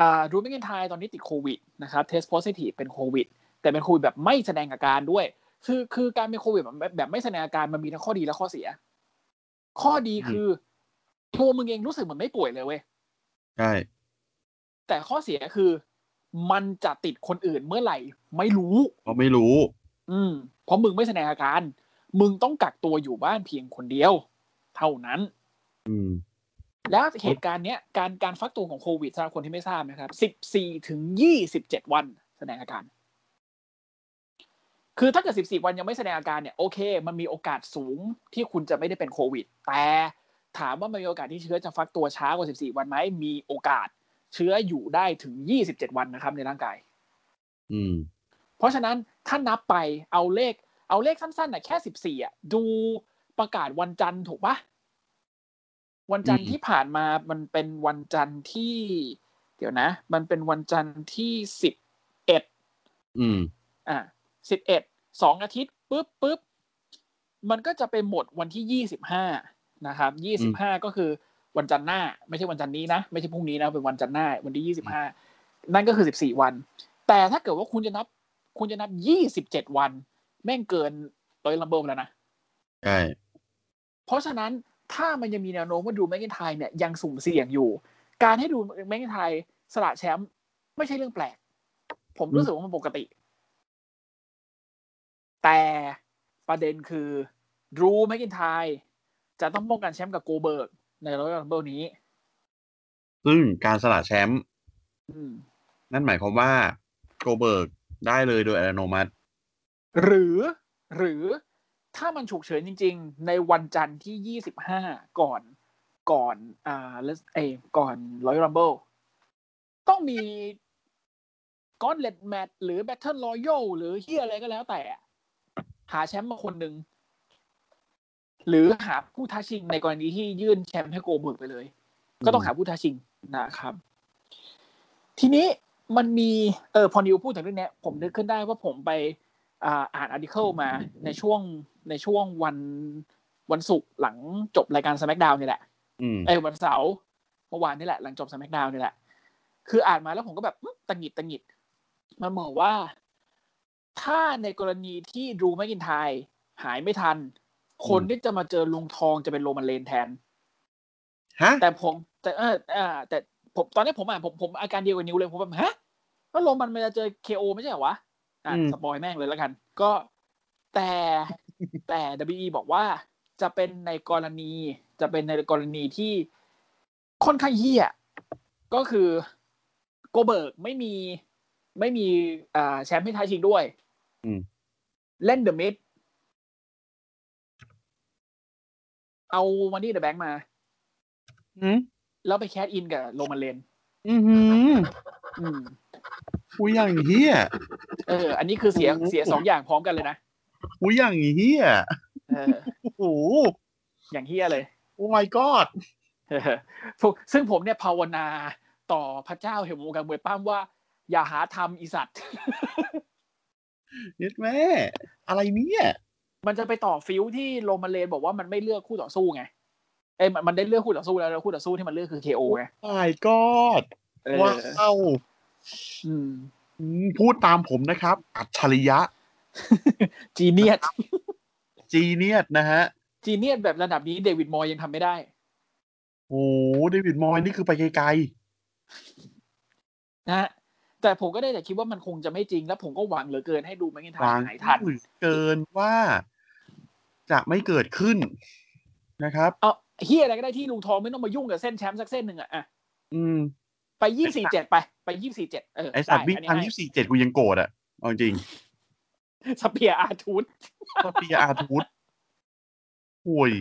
Speaker 3: อ่า Drew McIntyre ตอนนี้ติดโควิดนะครับ test positive เป็นโควิด แต่เป็นโควิดแบบไม่แสดงอาการด้วย คือคือการเป็นโควิดแบบแบบไม่แสดงอาการมันมีทั้งข้อดีและข้อเสีย ข้อดีคือ ตัวมึงเองรู้สึกเหมือนไม่ป่วยเลยเว้ย
Speaker 2: ใช่
Speaker 3: แต่ข้อเสียคือ มันจะติดคนอื่นเมื่อไหร่ ไม่รู้
Speaker 2: เราไม่รู้
Speaker 3: อืม เพราะมึงไม่แสดงอาการ มึงต้องกักตัวอยู่บ้านเพียงคนเดียว เท่านั้น
Speaker 2: อืม
Speaker 3: แล้วเหตุการณ์เนี้ยการการฟักตัวของโควิดสำหรับคนที่ไม่ทราบนะครับ14ถึง27วันแสดงอาการ คือถ้าเกิด14วันยังไม่แสดงอาการเนี่ยโอเค มันมีโอกาสสูงที่คุณจะไม่ได้เป็นโควิด แต่ ถามว่ามันมีโอกาสที่เชื้อจะฟักตัวช้ากว่า 14 วันไหมมีโอกาสเชื้ออยู่ได้ถึง 27 วันนะครับ ในร่างกาย
Speaker 2: อืม
Speaker 3: เพราะฉะนั้นถ้านับไปเอาเลข เอาเลขสั้นๆน่ะแค่สิบสี่อะดูประกาศวันจันทร์ถูกปะวันจันทร์
Speaker 2: อืม
Speaker 3: ที่ผ่านมามันเป็นวันจันทร์ที่ เดี๋ยวนะ มันเป็นวันจันทร์ที่สิบเอ็ด
Speaker 2: อืม
Speaker 3: อะสิบเอ็ดสองอาทิตย์ปุ๊บปุ๊บมันก็จะไปหมดวันที่ยี่สิบห้า นะครับยี่สิบห้าก็คือวันจันทร์หน้า ไม่ใช่วันจันทร์นี้นะ ไม่ใช่พรุ่งนี้นะเป็นวันจันทร์หน้า วันที่ยี่สิบห้านั่นก็คือสิบสี่วัน แต่ถ้าเกิดว่าคุณจะนับ คุณจะนับยี่สิบเจ็ดวัน แม่งเกินโดยลัมเบิลแล้วนะ
Speaker 2: ใช่
Speaker 3: เพราะฉะนั้นถ้ามันยังมีแนวโน้มว่าดูแมกกินไทยเนี่ยยังสุ่มเสี่ยงอยู่ การให้ดูแมกกินไทยสละแชมป์ไม่ใช่เรื่องแปลก ผมรู้สึกว่ามันปกติ แต่ประเด็นคือ Drew McIntyre จะต้องป้องกันแชมป์กับ Goldberg ใน Royal Rumble นี้
Speaker 2: ซึ่งการสละแชมป์
Speaker 3: อืม
Speaker 2: นั่นหมายความว่า Goldberg ได้เลยโดยอัตโนมัติ
Speaker 3: หรือหรือถ้ามันฉุกเฉินจริง ๆ ในวันจันทร์ที่ยี่สิบห้าก่อนก่อนอ่าเอยก่อน Royal Rumble ต้องมีgauntlet match หรือ battle royal หรือเหี้ยอะไรก็แล้วแต่ หาแชมป์มาคนหนึ่ง หรือหาผู้ท้าชิงในกรณีที่ยื่นแชมป์ให้ Goldberg ไปเลย ก็ต้องหาผู้ท้าชิงนะครับ ทีนี้มันมีเออพอนิวพูดถึงเรื่องเนี้ยผมนึกขึ้นได้ว่าผมไปอ่าอ่าน article มาในช่วงในช่วงวันวันศุกร์หลังจบรายการ SmackDown นี่แหละ
Speaker 2: อืม
Speaker 3: ไอ้ยวันเสาร์เมื่อวานนี่แหละ หลังจบ SmackDown นี่แหละ คืออ่านมาแล้วผมก็แบบอื้อตังหงิดตังหงิด มันบอกว่า ถ้าในกรณีที่ดรูแมกกินไทยหายไม่ทัน คนที่จะมาเจอลุงทองจะเป็นโรมันเลนแทน
Speaker 2: ฮะ
Speaker 3: แต่ผมแต่เอออ่าแต่ผมตอนนี้ผมอ่านผมผมอาการเดียวกับนิวเลยผมแบบฮะแล้วโรมันมันจะเจอเคโอไม่ใช่เหรอวะอะ
Speaker 2: อืม
Speaker 3: สปอยแม่งเลยแล้วกัน ก็แต่แต่ WE บอกว่าจะเป็นในกรณี จะเป็นในกรณีที่ค่อนข้างเหี้ย ก็คือ Goldberg ไม่มีไม่มีอ่าแชมป์ให้ท้าชิงด้วย
Speaker 2: อืม
Speaker 3: แล้ว The Miz เอา Money in the Bank มา
Speaker 2: อืม
Speaker 3: แล้วไป cash in กับ Roman Reigns
Speaker 2: อือหือ
Speaker 3: อืม
Speaker 2: กูอย่างเหี้ย
Speaker 3: เออ อันนี้คือเสีย
Speaker 2: โอ้โห
Speaker 3: เสียสองอย่างพร้อมกันเลยนะ
Speaker 2: กูอย่างเฮีย
Speaker 3: เออ
Speaker 2: โอ้โห
Speaker 3: อย่างเฮียเลย
Speaker 2: โอ้ my god
Speaker 3: เออผมซึ่งผมเนี่ยภาวนาต่อพระเจ้าแห่งวงการมวยปั้มว่า อย่าหาทำอีสัตว์
Speaker 2: เย็ดแม่ อะไรเนี่ย
Speaker 3: มันจะไปต่อฟิวที่โรมันเลนบอกว่ามันไม่เลือกคู่ต่อสู้ไงเอ้ยมันมันได้เลือกคู่ต่อสู้แล้วแล้วคู่ต่อสู้ที่มันเลือกคือ KO ไง
Speaker 2: my god
Speaker 3: เออ
Speaker 2: ว้าว
Speaker 3: อืม
Speaker 2: อืมพูดตามผมนะครับ อัจฉริยะ
Speaker 3: จีเนียส
Speaker 2: จีเนียสนะฮะ
Speaker 3: จีเนียสแบบระดับนี้เดวิดมอยยังทำไม่ได้
Speaker 2: โอ้เดวิดมอยนี่คือไปไกล
Speaker 3: นะฮะ แต่ผมก็ได้แต่คิดว่ามันคงจะไม่จริง แล้วผมก็หวังเหลือเกินให้ดูแมกกินไท
Speaker 2: ๆวาง
Speaker 3: หายทัน
Speaker 2: เหลือเกินว่าจะไม่เกิดขึ้นนะครับ
Speaker 3: เอาเฮียอะไรก็ได้ที่ลุงทองไม่ต้องมายุ่งกับเส้นแชมป์สักเส้นหนึ่งอะอะ
Speaker 2: อืม
Speaker 3: ไปยี่สี่เจ็ดไป ไปยี่สี่เจ็ดเออ
Speaker 2: ไอสัตว์
Speaker 3: ด้
Speaker 2: วิ่ง
Speaker 3: นนี้
Speaker 2: ทาง
Speaker 3: ให้
Speaker 2: ยี่สี่เจ็ดกูยังโกรธอะเอาจริง
Speaker 3: สเปียร์อาร์ทูธ
Speaker 2: ก็ปีอาร์ทูธห่วย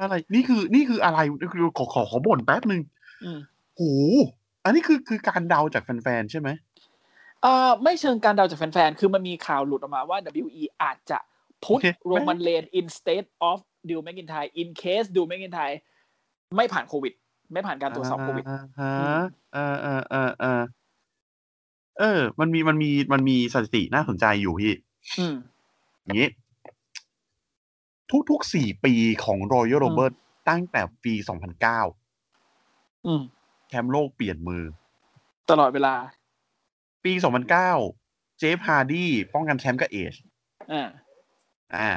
Speaker 2: อะไร นี่คือ นี่คืออะไรคือขอขอขอบ่นแป๊บหนึ่ง
Speaker 3: อืม
Speaker 2: โห อันนี้คือคือการเดาจากแฟนๆใช่ไหม
Speaker 3: เอ่อไม่เชิงการเดาจากแฟนๆ คือมันมีข่าวหลุดออกมาว่า WE อาจจะพุท
Speaker 2: โอเค
Speaker 3: โรมันเลน instead of Drew McIntyre in case Drew McIntyre ไม่ผ่านโควิด ไม่ผ่านการตรวจสอบโควิด
Speaker 2: อ่าฮะอ่าอ่าอ่าอ่าเออ มันมีมันมีมันมีสถิติน่าสนใจอยู่พี่
Speaker 3: อืม
Speaker 2: อย่างนี้ ทุกๆสี่ปีของ Royal Rumble ตั้งแต่ปีสองพันเก้า
Speaker 3: อืม
Speaker 2: แชมป์โลกเปลี่ยนมือ
Speaker 3: ตลอดเวลา
Speaker 2: ปี2009 Jeff Hardy ป้องกันแชมป์กับเอช
Speaker 3: อ่า
Speaker 2: อ่า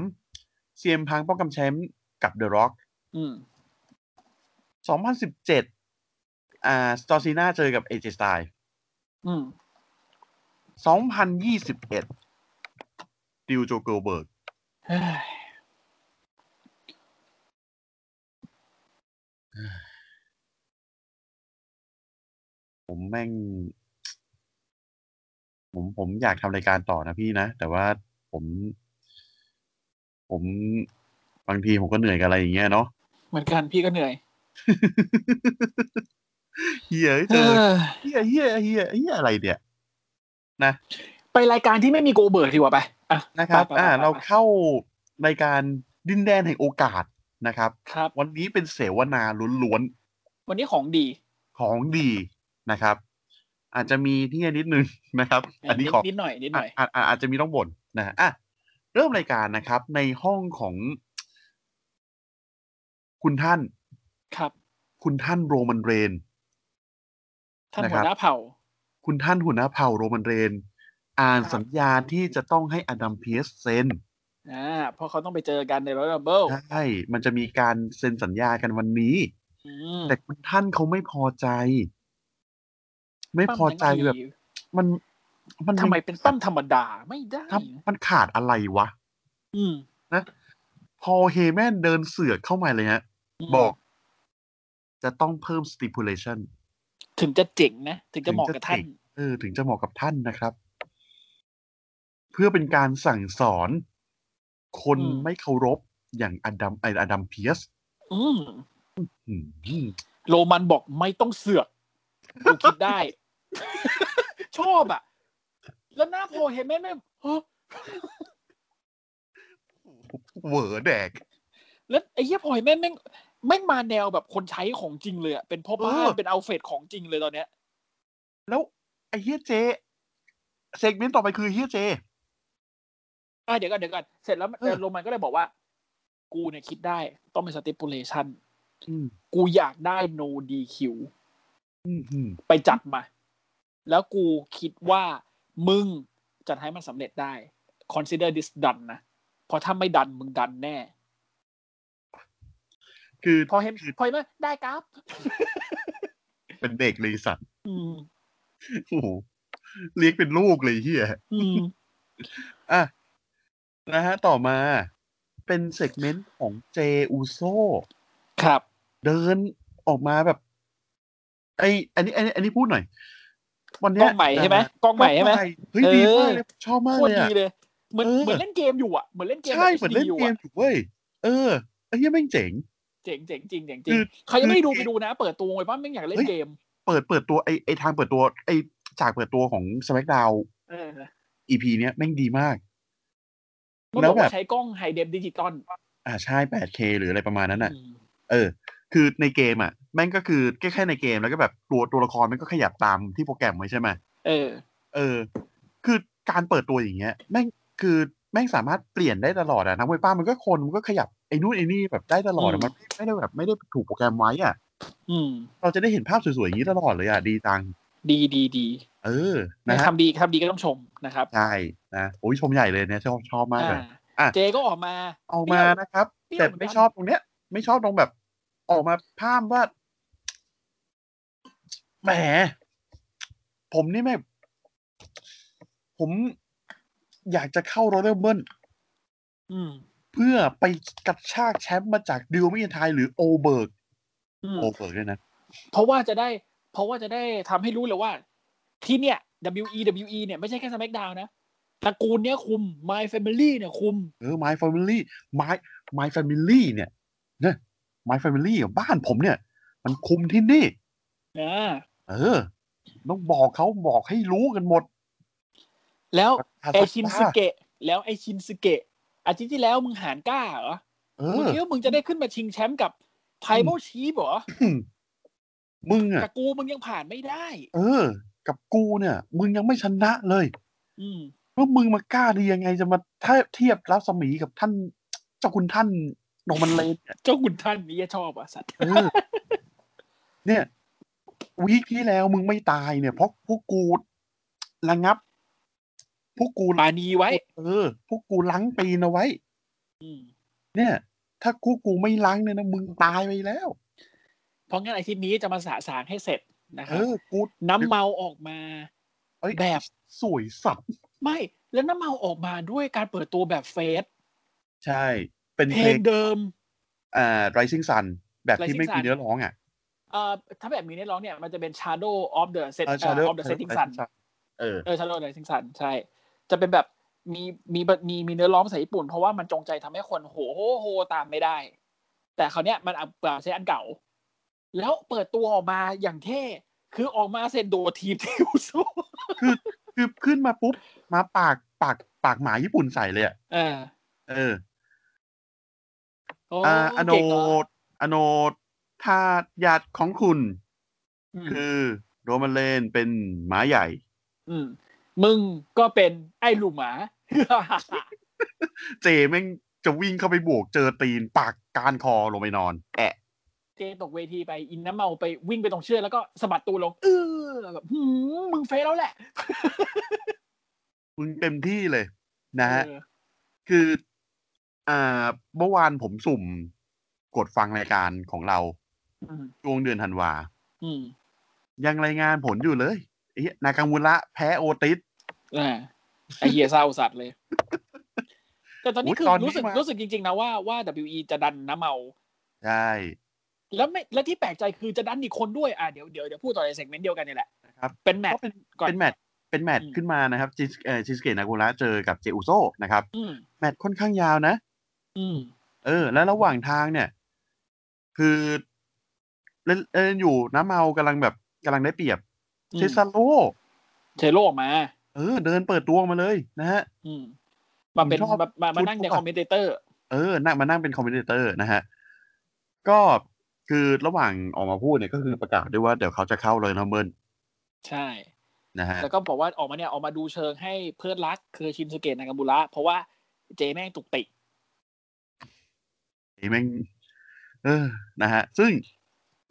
Speaker 2: 2013 CM Punk ป้องกันแชมป์กับ The Rock อื
Speaker 3: ม
Speaker 2: 2017อ่า John Cena เจอกับ AJ Styles
Speaker 3: อืม
Speaker 2: 2021 Drew เจอ Goldberg
Speaker 3: เฮ้ย
Speaker 2: ผมแม่ง ผมผมอยากทำรายการต่อนะพี่นะ แต่ว่าผม ผมบางทีผมก็เหนื่อยกับอะไรอย่างเงี้ยเนาะ
Speaker 3: เหมือนกันพี่ก็เหนื่อย
Speaker 2: เฮียเจอเฮียเฮียเฮียเฮียอะไรเนี่ยนะ
Speaker 3: ไปรายการที่ไม่มีโกเบิร์ดดีกว่าไปอะ
Speaker 2: นะครับ
Speaker 3: ไปไป
Speaker 2: อ่า
Speaker 3: ไปไป
Speaker 2: เราเข้ารายการดินแดนแห่งโอกาสนะครับ
Speaker 3: ครับ
Speaker 2: วันนี้เป็นเสวนาล้วน
Speaker 3: วันนี้ของดี
Speaker 2: ๆของดี นะครับ อาจจะมีที่นิดนึงนะครับ อันนี้
Speaker 3: นิด
Speaker 2: ขอ
Speaker 3: นิดหน่อยนิดหน่อย
Speaker 2: อาจอาจอาจจะมีต้องบ่นนะฮะอะเริ่มรายการนะครับ ในห้องของ คุณท่าน
Speaker 3: ครับ
Speaker 2: คุณท่านโรมันเรน
Speaker 3: ท่าน
Speaker 2: นะค
Speaker 3: หั
Speaker 2: รั
Speaker 3: ว
Speaker 2: บ
Speaker 3: หน้าเผ่า
Speaker 2: คุณท่านหัวหน้าเผ่าโรมันเรน อ่าน
Speaker 3: ครับ
Speaker 2: สัญญาที่จะต้องให้อดัมเพียสเซ็น
Speaker 3: อ่าเพราะเขาต้องไปเจอกันในรอยัลเบิล
Speaker 2: ใช่ มันจะมีการเซ็นสัญญากันวันนี้
Speaker 3: อืม
Speaker 2: แต่คุณท่านเขาไม่พอใจ ไม่พอใจแบบ มันมัน
Speaker 3: ทำไมเป็นปั้มธรรมดาไม่ได้
Speaker 2: ทำมันขาดอะไรวะ
Speaker 3: อืม
Speaker 2: นะ พอเฮแมนเดินเสือกเข้ามาเลยฮะ
Speaker 3: ม
Speaker 2: บอก จะต้องเพิ่ม stipulation
Speaker 3: ถึงจะเจ๋งนะ ถึงจะเหมาะกับท่าน
Speaker 2: ถึงจะเจ๋งเออ ถึงจะเหมาะกับท่านนะครับ เพื่อเป็นการสั่งสอน คน
Speaker 3: อืม
Speaker 2: ไม่เคารพอย่างอดัมไออดัมเพียส
Speaker 3: อืม
Speaker 2: อืม
Speaker 3: โรมันบอกไม่ต้องเสือกกูคิดได้ ชอบอะ แล้วหน้าโพเห็นไหมแม่เฮ้อ
Speaker 2: เหวอแดก
Speaker 3: แล้วไอ้เหี้ยพอเห็นแม่งแม่งแม่งมาแนวแบบคนใช้ของจริงเลยอะเป็นพ่อบ้า
Speaker 2: เอนอ
Speaker 3: เป็นเอาเฟดของจริงเลยตอนเนี้ย
Speaker 2: แล้วไอ้เฮียเจ segment ต่อไปคือเฮียเจ
Speaker 3: อะเดี๋ยวก่อนเดี๋ยวก่อนเสร็จแล้ว
Speaker 2: เออ
Speaker 3: โรมันก็เลยบอกว่า กูเนี่ยคิดได้ต้องเป็น stipulation
Speaker 2: อืม
Speaker 3: กูอยากได้ no DQ
Speaker 2: อืมอืม
Speaker 3: ไปจัดมา แล้วกูคิดว่ามึงจะให้มันสำเร็จได้ consider this done นะเพราะถ้าไม่ดันมึงดันแน่
Speaker 2: คือ
Speaker 3: พอเห็นพอเห็นไหมได้ครับ
Speaker 2: เป็นเด็กเลยสัตว์
Speaker 3: อืม
Speaker 2: โอ้โหเลี้ยงเป็นลูกเลยเฮีย
Speaker 3: อืม
Speaker 2: อะนะฮะ ต่อมาเป็นเซกเมนต์ของเจอูโซ
Speaker 3: ครับ
Speaker 2: เดินออกมาแบบ ไออันนี้อันนี้ อันนี้พูดหน่อย วันเนี้
Speaker 3: ก
Speaker 2: ย
Speaker 3: ล้องใหม่ใช่ไหมกล้องใหม่ใช่ไหม
Speaker 2: เฮ้ย
Speaker 3: เออ
Speaker 2: ดีมากเลยชอบมาก
Speaker 3: โคต
Speaker 2: เล
Speaker 3: ร
Speaker 2: ย
Speaker 3: ดี
Speaker 2: อะ
Speaker 3: เลยเหมือน
Speaker 2: เออ
Speaker 3: เหมือนเล่นเกมอยู่อะเหมือนเล่นเกม
Speaker 2: ใช่
Speaker 3: แบบ
Speaker 2: เหมือนเล่น
Speaker 3: HD อยู่
Speaker 2: เกม
Speaker 3: อะ
Speaker 2: อยู่เว้ยเออไอ้เหี้ยแม่งเจ๋ง
Speaker 3: เจ๋งเจ๋งจริงเจ๋งจ
Speaker 2: คื
Speaker 3: ริง
Speaker 2: อ
Speaker 3: ใครยังไม่ได้ดู
Speaker 2: คือ
Speaker 3: ไปดูนะ เปิดตัวไว้ป้าไม่งอยากเล่
Speaker 2: เฮ้
Speaker 3: น
Speaker 2: ย
Speaker 3: เกม
Speaker 2: เปิดเปิดตัวไอไอทางเปิดตัวไอจากเปิดตัวของ SmackDown
Speaker 3: เออ
Speaker 2: EP เนี้ยแม่งดีมาก
Speaker 3: มัน
Speaker 2: แล้
Speaker 3: บ
Speaker 2: ว
Speaker 3: อก
Speaker 2: แบบ
Speaker 3: ว่าใช้กล้องไฮเดฟดิจิตอล
Speaker 2: อ่าใช่ 8K หรืออะไรประมาณนั้นน่ะ
Speaker 3: อืม
Speaker 2: เออ คือในเกมอะ แม่งก็คือแค่แค่ในเกมแล้วก็แบบตัวตัวละครมันก็ขยับตามที่โปรแกรมไว้ใช่ไหม
Speaker 3: เออ
Speaker 2: เออ คือการเปิดตัวอย่างเงี้ย แม่งคือแม่งสามารถเปลี่ยนได้ตลอดอะนักมวยป้ามันก็คนมันก็ขยับไอ้นู่นไอ้นี่แบบได้ตลอดอะ
Speaker 3: อืม
Speaker 2: มันไม่ได้แบบไม่ได้ถูกโปรแกรมไว้อะ
Speaker 3: อืม
Speaker 2: เราจะได้เห็นภาพสวยๆอย่างนี้ตลอดเลยอะดีจัง
Speaker 3: ดีดีดี
Speaker 2: เออนะฮะ
Speaker 3: ทำดีทำดีก็ต้องชมนะครับ
Speaker 2: ใช่นะโอ้ยชมใหญ่เลยเนี่ยชอบชอบมากเลย
Speaker 3: อ่า
Speaker 2: อะ
Speaker 3: เจก็ออกมา
Speaker 2: เอามานะครับ
Speaker 3: เปรี้ยว
Speaker 2: แต่
Speaker 3: เหมือนกัน
Speaker 2: ไม่ชอบตรงเนี้ย ไม่ชอบตรงแบบ ออกมาพามว่า แหม ผมนี่ไม่ ผมอยากจะเข้า Royal Rumble อื
Speaker 3: ม
Speaker 2: เพื่อไปกระชากแชมป์มาจาก Drew McIntyre หรือ Goldberg อื
Speaker 3: ม
Speaker 2: Goldberg ด้วยนะ
Speaker 3: เพราะว่าจะได้ เพราะว่าจะได้ทำให้รู้เลยว่า ที่เนี่ย WWE WWE เนี่ยไม่ใช่แค่ SmackDown นะตระกูลเนี้ยคุม My Family เนี่ยคุม
Speaker 2: เออ My Family My My Family เนี่ยนะ My Family อะบ้านผมเนี่ย มันคุมที่นี่
Speaker 3: อ่า
Speaker 2: เออ ต้องบอกเขาบอกให้รู้กันหมด
Speaker 3: แล้ว
Speaker 2: ประ
Speaker 3: ไอ
Speaker 2: ธาน
Speaker 3: ชิน
Speaker 2: ส
Speaker 3: ส
Speaker 2: ภา
Speaker 3: เกะ แล้วไอชินสเกะ อาทิตย์ที่แล้วมึงหารกล้าเหรอ
Speaker 2: เอ
Speaker 3: มึง
Speaker 2: อ
Speaker 3: คิดว่ามึงจะได้ขึ้นมาชิงแชมป์กับไทเบิลชีฟเหรอ
Speaker 2: มึงอะ
Speaker 3: กับกูมึงยังผ่านไม่ได้
Speaker 2: เออ กับกูเนี่ย มึงยังไม่ชนะเลย
Speaker 3: อืม
Speaker 2: ว่ามึงมากล้าดียังไงจะมาเทียบรัศมีกับท่าน เจ้าคุณท่านโนมันเลนเนี่ย
Speaker 3: เจ้าคุณท่านนี่ชอบอะสัตว์
Speaker 2: เออเนี่ย วีคที่แล้วมึงไม่ตายเนี่ย เพราะพวกกูระงับ พวกกู
Speaker 3: ปานีไว้
Speaker 2: เออ พวกกูล้างปีนเอาไว้
Speaker 3: อืม
Speaker 2: เนี่ย ถ้ากูกูไม่ล้างเนี่ยนะมึงตายไปแล้ว
Speaker 3: เพราะงั้นอาทิตย์นี้จะมาสะสางให้เสร็จนะค
Speaker 2: เอ
Speaker 3: รับ
Speaker 2: อกู
Speaker 3: น้ำเมาออกมา
Speaker 2: เอ้ย
Speaker 3: แบบ
Speaker 2: สวยสัตว์
Speaker 3: ไม่แล้วน้ำเมาออกมาด้วยการเปิดตัวแบบเฟส
Speaker 2: ใช่ เป็น
Speaker 3: เพ
Speaker 2: เพ
Speaker 3: ล
Speaker 2: ล
Speaker 3: ง
Speaker 2: ง
Speaker 3: เดิม
Speaker 2: อ่า Rising Sun แบบที่
Speaker 3: Rising
Speaker 2: ไม่มี
Speaker 3: Sun
Speaker 2: เนื้อร้องอะ
Speaker 3: เอ่อถ้าแบบมีเนื้อร้องเนี่ยมันจะเป็น Shadow of the Set
Speaker 2: เออ
Speaker 3: uh,
Speaker 2: Shadow
Speaker 3: of the Setting Sun
Speaker 2: เออ
Speaker 3: เออ Shadow of the Setting Sun ใช่ จะเป็นแบบมีมีมีมีเนื้อร้องภาษาญี่ปุ่น เพราะว่ามันจงใจทำให้คนโหโหโหตามไม่ได้ แต่คราวเนี้ยมันเอาเปล่าใช้อันเก่า แล้วเปิดตัวออกมาอย่างเท่คือออกมาเสร็จโดดทีมทิวโซ
Speaker 2: คือคือขึ้นมาปุ๊บ มาปากปากปากหมาญี่ปุ่นใส่เลยอะ
Speaker 3: เออ
Speaker 2: เออ
Speaker 3: โอ้
Speaker 2: อ่าอโน
Speaker 3: เก่งเหรอ
Speaker 2: อโนทาญาติของคุณ
Speaker 3: อืม
Speaker 2: คือโรมันเลนเป็นหมาใหญ่
Speaker 3: อืม มึงก็เป็นไอ้ลูกหมา
Speaker 2: เจแม่งจะวิ่งเข้าไปบวกเจอตีนปากการคอลงไปนอน แอะ
Speaker 3: เจตกเวทีไปอินน้ำเมาไปวิ่งไปตรงเชือกแล้วก็สะบัดตัวลง เออแบบหืมมึงเฟซแล้วแหละ
Speaker 2: มึงเต็มที่เลย นะฮะ
Speaker 3: เออ
Speaker 2: คือ อ่าเมื่อวานผมสุ่มกดฟังรายการของเรา
Speaker 3: อืม
Speaker 2: ช่วงเดือนธันวา
Speaker 3: อืม
Speaker 2: ยังรายงานผลอยู่เลยไอ้เหี้ยนากามุระแพ้โอติส
Speaker 3: อ่าไอเหี้ยเศร้าสัตว์เลย แต่ตอนนี้
Speaker 2: อุ๊ย
Speaker 3: คือ
Speaker 2: ตอนนี้
Speaker 3: รู้สึก
Speaker 2: มารู้
Speaker 3: รู้สึกจริง ๆ นะว่าว่า WWE จะดันน้ำเมา
Speaker 2: ใช่
Speaker 3: แล้วไม่และที่แปลกใจคือจะดันอีกคนด้วยอะเดี๋ยวเดี๋ยวเดี๋ยวพูดต่อใน segment เดียวกันนี่แหละ
Speaker 2: นะครับ
Speaker 3: เป็นแมตช์ก็
Speaker 2: เป็น
Speaker 3: ก่อน
Speaker 2: เป็นแมตช์เป็นแมตช์
Speaker 3: อืม
Speaker 2: ขึ้นมานะครับจิสเอ่อชินสเกะนากามุระเจอกับเจอุโซนะครับ
Speaker 3: อืม
Speaker 2: แมตช์ค่อนข้างยาวนะ
Speaker 3: อืม
Speaker 2: เออ แล้วระหว่างทางเนี่ย คือ เล่นเล่นอยู่น้ำเมากำลังแบบกำลังได้เปรียบ
Speaker 3: อืม
Speaker 2: เซซาโร
Speaker 3: ซาโรออกมา
Speaker 2: เออ เดินเปิดตัวออกมาเลยนะฮะ
Speaker 3: อืมมาเป็น
Speaker 2: ผมชอบ
Speaker 3: มามามา
Speaker 2: ชุด
Speaker 3: นั่งใน
Speaker 2: เขาอะ
Speaker 3: commentator เอ
Speaker 2: อ นั่งมานั่งเป็น commentator นะฮะ ก็คือระหว่างออกมาพูดเนี่ยก็คือประกาศด้วยว่าเดี๋ยวเขาจะเข้าเลยนะเมิน
Speaker 3: ใช่
Speaker 2: นะฮะ
Speaker 3: แล้วก็บอกว่าออกมาเนี่ยออกมาดูเชิงให้เพื่อนรักคือชินสเกะนากามุระเพราะว่าเจแม่งตุกติก
Speaker 2: ไอ้แม่งเออนะฮะ ซึ่ง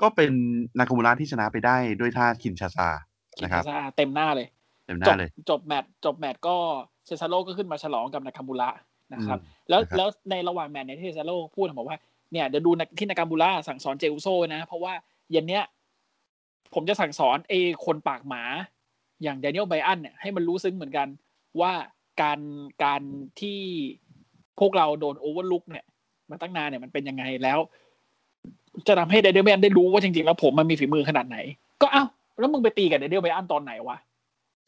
Speaker 2: ก็เป็นนาคามุระที่ชนะไปได้ด้วยท่าคินชาซา
Speaker 3: คิน
Speaker 2: นะครับ
Speaker 3: ซาเต็มหน้าเลย
Speaker 2: เต็มห
Speaker 3: จ
Speaker 2: น้า
Speaker 3: บ
Speaker 2: เลย
Speaker 3: จบแมตช์จบแมตช์ก็เซซาโร่ก็ขึ้นมาฉลองกับนากามุระนะครับ
Speaker 2: อืม
Speaker 3: แล้ว
Speaker 2: นะครับ
Speaker 3: แล้วในระหว่างแมตช์เนี่ยที่เซซาโร่พูดบอกว่าเนี่ยเดี๋ยวดูที่นากามุระสั่งสอนเจอุโซนะ เพราะว่าเย็นเนี้ยผมจะสั่งสอนไอ้คนปากหมาอย่างแดเนียลไบรอันเนี่ยให้มันรู้ซึ้งเหมือนกันว่าการการที่พวกเราโดน overlook เนี่ยมาตั้งนานเนี่ยมันเป็นยังไงแล้ว จะทำให้แดเนียลไบรอันได้รู้ว่าจริงๆแล้วผมมันมีฝีมือขนาดไหน ก็เอ้าแล้วมึงไปตีกับแดเนียลไบรอันตอนไหนวะ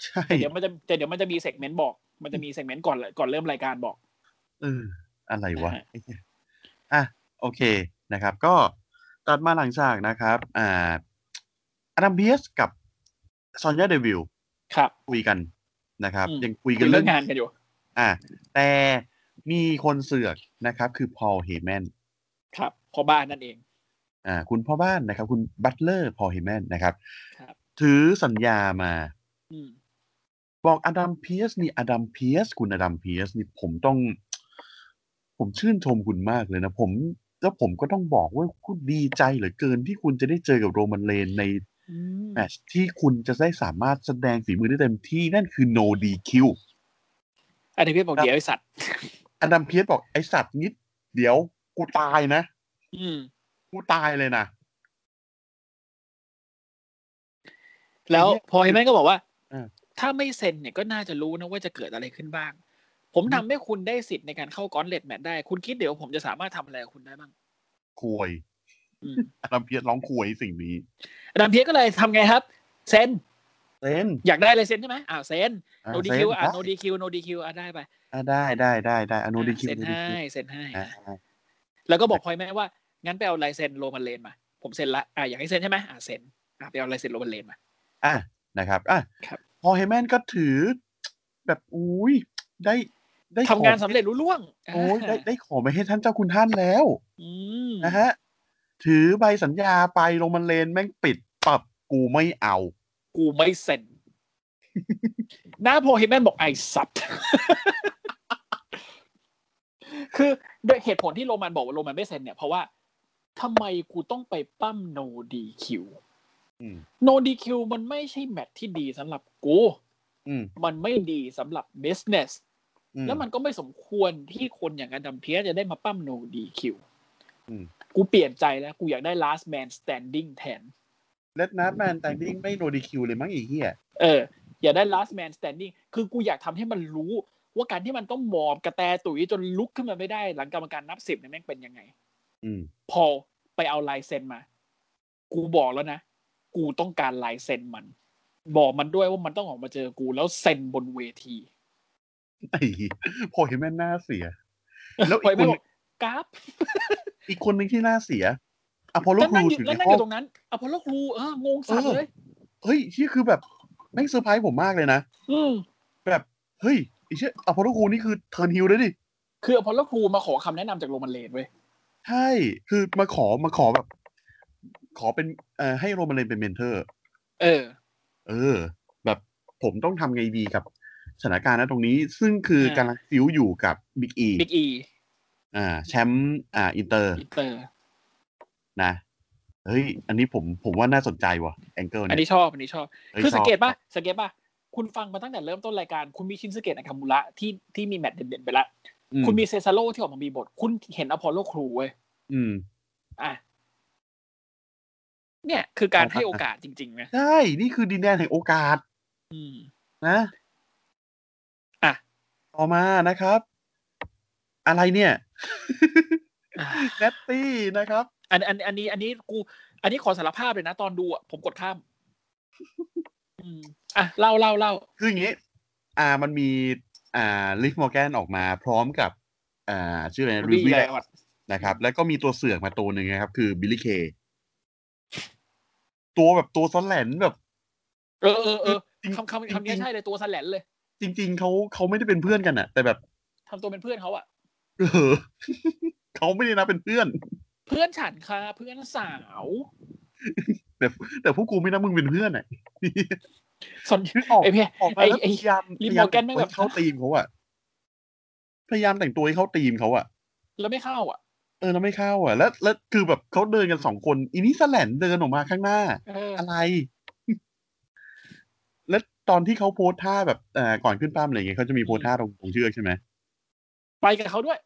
Speaker 2: ใช่
Speaker 3: แต่เดี๋ยวมันจะแต่เดี๋ยวมันจะมี segment บอก มันจะมี segment ก่อนก่อนเริ่มรายการบอก
Speaker 2: เอออะไรวะ
Speaker 3: นะฮะ
Speaker 2: ไอ้เหี้ยอะโอเคนะครับ ก็ตัดมาหลังจากนะครับ อ่าอดัมเพียสกับซอนยาเดวิล
Speaker 3: ครับ
Speaker 2: คุยกันนะครับ
Speaker 3: อืม
Speaker 2: ยังคุย
Speaker 3: คุ
Speaker 2: กัน
Speaker 3: ย
Speaker 2: เรื่
Speaker 3: เรื่
Speaker 2: อ
Speaker 3: องงงานกันอยู่
Speaker 2: อ่า แต่มีคนเสือกนะครับ คือพอลเฮแมน
Speaker 3: ครับพ่อบ้านนั่นเอง
Speaker 2: อ่าคุณพ่อบ้านนะครับ คุณ butler พอลเฮแมนนะครับ
Speaker 3: ครับ
Speaker 2: ถือสัญญามา
Speaker 3: อืม
Speaker 2: บอกอดัมเพียสนี่อดัมเพียสคุณอดัมเพียสนี่ผมต้อง ผมชื่นชมคุณมากเลยนะ ผมแล้วผมก็ต้องบอกว่าคุณดีใจเหลือเกินที่คุณจะได้เจอกับโรมันเลนใน
Speaker 3: อืม
Speaker 2: แมตช์ที่คุณจะได้สามารถแสดงฝีมือได้เต็มที่นั่นคือ no DQ
Speaker 3: อันนี้พี่บอก
Speaker 2: ครับ
Speaker 3: เดี๋ยวไอสัตว์
Speaker 2: อดัมเพียสบอกไอสัตว์นิด เดี๋ยวกูตายนะ
Speaker 3: อืม
Speaker 2: กูตายเลยนะ
Speaker 3: แล้วพอลเฮแมนก็บอกว่า
Speaker 2: อ่า
Speaker 3: ถ้าไม่เซ็นเนี่ยก็น่าจะรู้นะว่าจะเกิดอะไรขึ้นบ้าง ผมทำให้คุณได้สิทธิ์ในการเข้า gauntlet match ได้ คุณคิดเดี๋ยวผมจะสามารถทำอะไรกับคุณได้บ้าง
Speaker 2: ควย
Speaker 3: อืม
Speaker 2: อดัมเพียสร้องควยสิ่งนี้
Speaker 3: อดัมเพียสก็เลยทำไงครับเซ็น
Speaker 2: เซน
Speaker 3: อยากได้อะไรเซ็นใช่ไหมอ้าวเซ็น
Speaker 2: อ่า
Speaker 3: โนดี
Speaker 2: เซ็
Speaker 3: คิว
Speaker 2: น
Speaker 3: อะ
Speaker 2: ได้
Speaker 3: โนดีคิวโนดีคิวอะได้ไป
Speaker 2: อ่าได้ได้ได้ได้อ no
Speaker 3: อะ
Speaker 2: DQ
Speaker 3: เซ็น
Speaker 2: no
Speaker 3: ให้
Speaker 2: DQ
Speaker 3: เซ็นให้
Speaker 2: อ่า
Speaker 3: อะ
Speaker 2: อ่า
Speaker 3: แล้วก็บอกพอยแม่ว่า งั้นไปเอาลายเซ็นโรมันเลนมา ผมเซ็นละอะอยากให้เซ็นใช่ไหมอะเซ็นอะไปเอาลายเซ็นโรมันเลนมา
Speaker 2: อะนะครับอะ
Speaker 3: ครับ
Speaker 2: พอเฮแมนก็ถือ แบบอุ้ยได้ได้
Speaker 3: ทำงาน
Speaker 2: ขอ
Speaker 3: สำเร็จรุ่ล่วง
Speaker 2: โอ้ยได้
Speaker 3: อ่า
Speaker 2: ได้ขอไปให้ท่านเจ้าคุณท่านแล้ว
Speaker 3: อืม
Speaker 2: นะฮะถือใบสัญญาไปลงมันเลนแม่งปิดปับกูไม่เอา
Speaker 3: กูไม่เซ็นหน้าโพเฮแมนบอกไอสัตว์คือโดยเหตุผลที่โรมันบอกว่าโรมันไม่เซ็นเนี่ยเพราะว่า ทำไมกูต้องไปปั้มโนดีคิว
Speaker 2: อืม
Speaker 3: โนดีคิวมันไม่ใช่แมทที่ดีสำหรับกู
Speaker 2: อืม
Speaker 3: มันไม่ดีสำหรับ business
Speaker 2: อืม
Speaker 3: แล้วมันก็ไม่สมควรที่คนอย่างอดัมเพียสจะได้มาปั้มโนดีคิว
Speaker 2: อืม
Speaker 3: กูเปลี่ยนใจแล้วกูอยากได้ last man standing แทน
Speaker 2: เลดนัทแมนแต่งดิ้งไม่โนดีคิวเลยมั้งไอีเหี้ย
Speaker 3: เออ อยากได้ last man standing คือกูอยากทำให้มันรู้ว่าการที่มันต้องหมอบกระแตตุ๋ยจนลุกขึ้นมาไม่ได้ หลังกรรมการนับสิบเนี่ยแม่งเป็นยังไง
Speaker 2: อืม
Speaker 3: พอไปเอาลายเซ็นมา กูบอกแล้วนะ กูต้องการลายเซ็นมัน บอกมันด้วยว่ามันต้องออกมาเจอกูแล้วเซ็นบนเวที
Speaker 2: ไอ้พอลเฮแมนหน้าเสีย แล้ว
Speaker 3: พอ
Speaker 2: อีก
Speaker 3: ไม่
Speaker 2: คน
Speaker 3: บอกกราฟ
Speaker 2: อีกคนหนึ่งที่หน้าเสียอพอลโล
Speaker 3: แล้ว
Speaker 2: ค
Speaker 3: นั่
Speaker 2: รู
Speaker 3: งอยู่
Speaker 2: ถึง
Speaker 3: แล้ว
Speaker 2: ใน
Speaker 3: นั่ง
Speaker 2: ห้
Speaker 3: อ
Speaker 2: อง
Speaker 3: ยู่ตรงนั้นอพอลโลครูเอองงสัตว์
Speaker 2: เลย
Speaker 3: เออ
Speaker 2: เฮ้ยที่คือแบบแม่งเซอร์ไพรส์ผมมากเลยนะ
Speaker 3: อืม
Speaker 2: แบบเฮ้ยไอ้เชี่ยอพอลโลครูนี่คือ turn heel เลยดิ
Speaker 3: คืออพอลโลครูมาขอคำแนะนำจากโรมันเลนเว้ย
Speaker 2: ใช่คือมาขอมาขอแบบ ขอเป็นเอ่อให้โรมันเลนเป็น mentor เอ
Speaker 3: อ
Speaker 2: เออ แบบผมต้องทำไงดีกับสถานการณ์ณตรงนี้ ซึ่งคือ
Speaker 3: อ่า กำ
Speaker 2: ลัง feud อยู่กับบิ๊กอี
Speaker 3: บิ๊กอี
Speaker 2: อ่าแชมป์อ่าอินเตอร์
Speaker 3: อินเตอร์
Speaker 2: นะเฮ้ย อันนี้ผมผมว่าน่าสนใจว่ะ angle อั
Speaker 3: น
Speaker 2: เนี่ย
Speaker 3: นี้ชอบอันนี้ชอบ
Speaker 2: ฮ้ย
Speaker 3: คือสังเกต
Speaker 2: ชบ
Speaker 3: ป่ะ สังเกตป่ะ คุณฟังมาตั้งแต่เริ่มต้นรายการ คุณมีชินสเกะนาคามุระที่ที่มีแมตช์เด่นๆไปแล้ว
Speaker 2: อืม
Speaker 3: คุณมีเซซาโลที่ออกมามีบท คุณเห็นอพอลโลครูเว้ย
Speaker 2: อืม
Speaker 3: อะ เนี่ย คือการ
Speaker 2: ครับ
Speaker 3: ให้โอกาสจริง ๆ นะ
Speaker 2: ใช่ นี่คือดินแดนแห่งโอกาส
Speaker 3: อืม
Speaker 2: นะ
Speaker 3: อะ
Speaker 2: ต่อมานะครับ อะไรเนี่ย
Speaker 3: อะ
Speaker 2: เนตตี้นะครับ
Speaker 3: อันอันอันนี้ อันนี้กู อันนี้ขอสารภาพเลยนะตอนดูอะผมกดข้าม อืม อะ เล่าเล่าเล่า
Speaker 2: คืออย่างนี้ อ่ามันมี อ่าลิฟมอร์แกนออกมาพร้อมกับอ่าชื่ออะไร
Speaker 3: Ruby
Speaker 2: รูบี้
Speaker 3: Riot
Speaker 2: นะครับ แล้วก็มีตัวเสือกมาตัวหนึ่งนะครับ คือบิลลี่เค ตัวแบบตัวสแลนแบบ
Speaker 3: เออเออเออ
Speaker 2: จริง
Speaker 3: คำคำคำนี้ใช่เลยตัวสแลนเลย
Speaker 2: จริง ๆเขาเขาไม่ได้เป็นเพื่อนกันอะแต่แบบ
Speaker 3: ทำตัวเป็นเพื่อนเขาอะ
Speaker 2: เออเขาไม่ได้นับเป็นเพื่อน
Speaker 3: เพื่อนฉันค่ะ เพื่อนสาว
Speaker 2: แต่แต่พวกกูไม่นับมึงเป็นเพื่อนอะ
Speaker 3: สน
Speaker 2: นึกออก
Speaker 3: ไอ้เพี่
Speaker 2: ออกมา
Speaker 3: ไอ้
Speaker 2: แล้วพ
Speaker 3: ไอ้
Speaker 2: ยายาม
Speaker 3: ลิ
Speaker 2: พ
Speaker 3: ม
Speaker 2: ยายาม
Speaker 3: มอร์แกน
Speaker 2: แต่ง
Speaker 3: แม่ง
Speaker 2: ตัว
Speaker 3: แบบ
Speaker 2: ให้เข้าตีมเขาอะพยายามแต่งตัวให้เข้าตีมเขาอะ
Speaker 3: แล้วไม่เข้าอะ
Speaker 2: เออแล้วไม่เข้าอะแล้วแล้วคือแบบเขาเดินกันสองคนอีนี่สแลนเดินออกมาข้างหน้า
Speaker 3: เออ
Speaker 2: อะไร แล้วตอนที่เขาโพสท่าแบบเอ่อก่อนขึ้นป้ามอะไรอย่างเงี้ยเขาจะมีโพสท่าตรงตรงเชือกใช่ไหม
Speaker 3: ไปกับเขาด้วย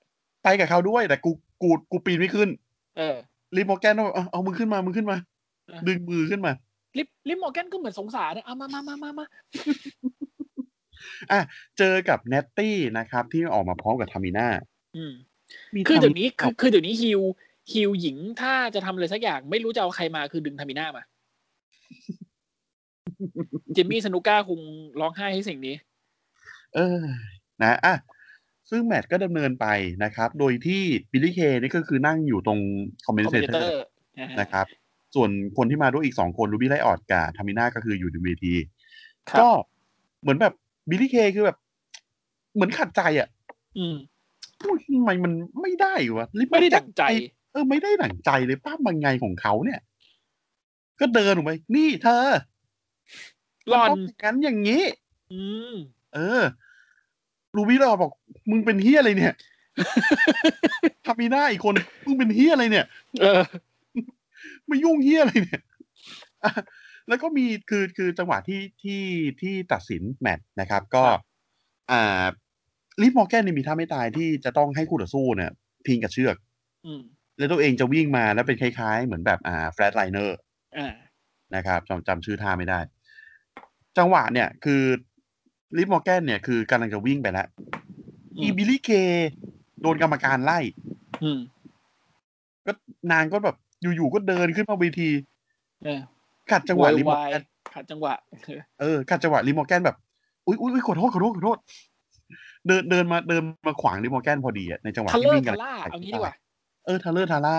Speaker 2: ไปกับเขาด้วย แต่กูกูกูปีนไม่ขึ้น
Speaker 3: เออ
Speaker 2: รีบมอร์แกนเอาเอาเอามือขึ้นมามือขึ้นมา
Speaker 3: เออ
Speaker 2: ดึงมือขึ้นมา
Speaker 3: ลิปลิปมอร์แกนก็เหมือนสงสารนะเอามามามามามา
Speaker 2: อะเจอกับเนตตี้นะครับ ที่ออกมาพร้อมกับทามิน่า
Speaker 3: อืม
Speaker 2: มี
Speaker 3: คือเดี๋ยวนี้
Speaker 2: ทา
Speaker 3: คือคือเดี๋ยวนี้ฮิวฮิวหญิงถ้าจะทำอะไรสักอย่าง ไม่รู้จะเอาใครมาคือดึงทามิน่ามาจิมมี่สนุก้าคงร้องไห้ให้สิ่งนี้
Speaker 2: เออ นะอะซึ่งแมตช์ก็ดำเนินไปนะครับ โดยที่บิลลี่เคนี่ก็คือนั่งอยู่ตรงคอมเมน
Speaker 3: commentator นะฮะ
Speaker 2: นะครับ ส่วนคนที่มาด้วยอีกสองคนรูบี้ไรออตกับทามิน่าก็คืออยู่ในเวที
Speaker 3: ครับ
Speaker 2: ก็เหมือนแบบบิลลี่เคคือแบบ เหมือนขัดใจอะ
Speaker 3: อืม
Speaker 2: อุ๊ยทำไมมันไม่ได้วะ
Speaker 3: ไม่ได้ดั่งใจ
Speaker 2: เออ ไม่ได้ดั่งใจเลยป้ามันไงของเขาเนี่ย ก็เดินออกไปนี่เธอ
Speaker 3: หล่อน
Speaker 2: มัต้งอย่างนั้นอย่างนี้
Speaker 3: อืม
Speaker 2: เออ รูบี้เราบอก มึงเป็นเฮียอะไรเนี่ยทามีหน้าอีกคน มึงเป็นเฮียอะไรเนี่ย
Speaker 3: เออ
Speaker 2: ไม่ยุ่งเหี้ยอะไรเนี่ยอะแล้วก็มีคือคือจังหวะที่ที่ที่ตัดสินแมตช์นะครับ ก็
Speaker 3: ครับ
Speaker 2: อ่า Liv Morgan เนี่ยมีท่าไม้ตายที่จะต้องให้คู่ต่อสู้เนี่ย พิงกับเชือก
Speaker 3: อืม
Speaker 2: แล้วตัวเองจะวิ่งมาแล้วเป็นคล้ายๆ เหมือนแบบอ่า flatliner อ่านะครับจำจำชื่อท่าไม่ได้ จังหวะเนี่ยคือ Liv Morgan เนี่ยคือกำลังจะวิ่งไปแล้ว
Speaker 3: อืม
Speaker 2: อี Billie Kayโดนกรรมการไล่
Speaker 3: อืม
Speaker 2: ก็นางก็แบบ อยู่ๆก็เดินขึ้นมาเวที
Speaker 3: เออ
Speaker 2: ขัดจังหวะ
Speaker 3: โย
Speaker 2: ลิมอ
Speaker 3: วา
Speaker 2: ร์
Speaker 3: ย
Speaker 2: แกน
Speaker 3: ขัดจังหวะเออ
Speaker 2: เออขัดจังหวะลิมอร์แกนแบบ อุ้ยอุ้ยอุ๊ยขอโทษขอโทษขอโทษเดินเดินมาเดินมาขวางลิมอร์แกนพอดีอะในจังหวะ
Speaker 3: ทัลเล
Speaker 2: ที่
Speaker 3: อ
Speaker 2: วิ่
Speaker 3: ร์
Speaker 2: งกั
Speaker 3: ทัลล่าเอางี้ดีกว่า
Speaker 2: เออทัลเลอร์ทาร่า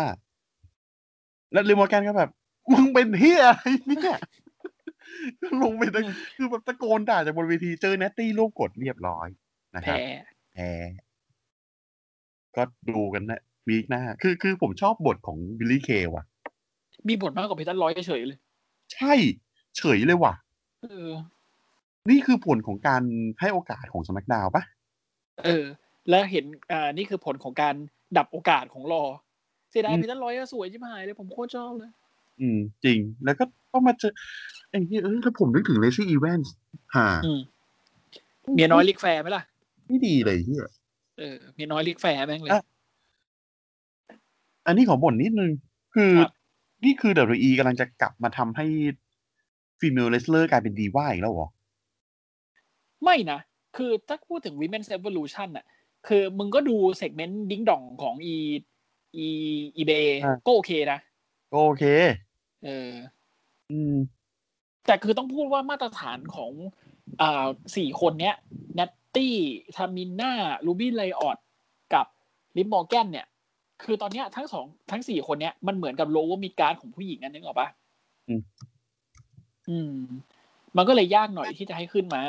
Speaker 2: แล้วลิมอร์แกนก็แบบ มึงเป็นเฮียอะไรเนี่ยก็ลงไปตะคือแบบตะโกนด่าจากบนเวทีเจอเนตตี้ลูกกดเรียบร้อยนะค
Speaker 3: แพ้
Speaker 2: รับแพ้ก็ดูกันนะ วีคหน้า คือคือผมชอบบทของบิลลี่เคว่ะ
Speaker 3: มีบทมากกว่าเพชรร้อยเฉยๆเลย
Speaker 2: ใช่ เฉยเลยว่ะ
Speaker 3: เออ
Speaker 2: นี่คือผลของการให้โอกาสของสมักดาวปะ
Speaker 3: เออ แล้วเห็นอ่านี่คือผลของการดับโอกาสของรอเสียดายเพชรร้อยอะสวยชิบหายเลยผมโคตรชอบเลย
Speaker 2: อืม จริงแล้วก็ต้องมาเจอไอ้เหี้ยเอ้ยถ้าผมนึกถึงเลซี่อีแวนส์ฮ่า
Speaker 3: อืมเมียน้อยลิกแฟร์ไหมล่ะ
Speaker 2: ไม่ดีเลยเหี้ย
Speaker 3: เออเมียน้อย Ric Flair แม่งเลย
Speaker 2: อะอันนี้ขอบ่นนิดนึง คือ
Speaker 3: ครับ
Speaker 2: นี่คือ WWE กำลังจะกลับมาทำให้ female wrestler กลายเป็นดีว่าอีกแล้วเหรอ
Speaker 3: ไม่นะ คือถ้าพูดถึง Women's Evolution น่ะคือมึงก็ดู segment ding dong ของอีอีอีเบ
Speaker 2: อะ
Speaker 3: ก็โอเคนะ
Speaker 2: โอเค
Speaker 3: เออ
Speaker 2: อืม
Speaker 3: แต่คือต้องพูดว่ามาตรฐานของอ่าสี่คนเนี้ย Nattie Tamina Ruby Riott กับ Liv Morgan เนี่ย คือตอนเนี้ยทั้งสองทั้งสี่คนเนี้ยมันเหมือนกับ low midcard ของผู้หญิงอันนึกออกปะ
Speaker 2: อืม
Speaker 3: อืม มันก็เลยยากหน่อยที่จะให้ขึ้นมา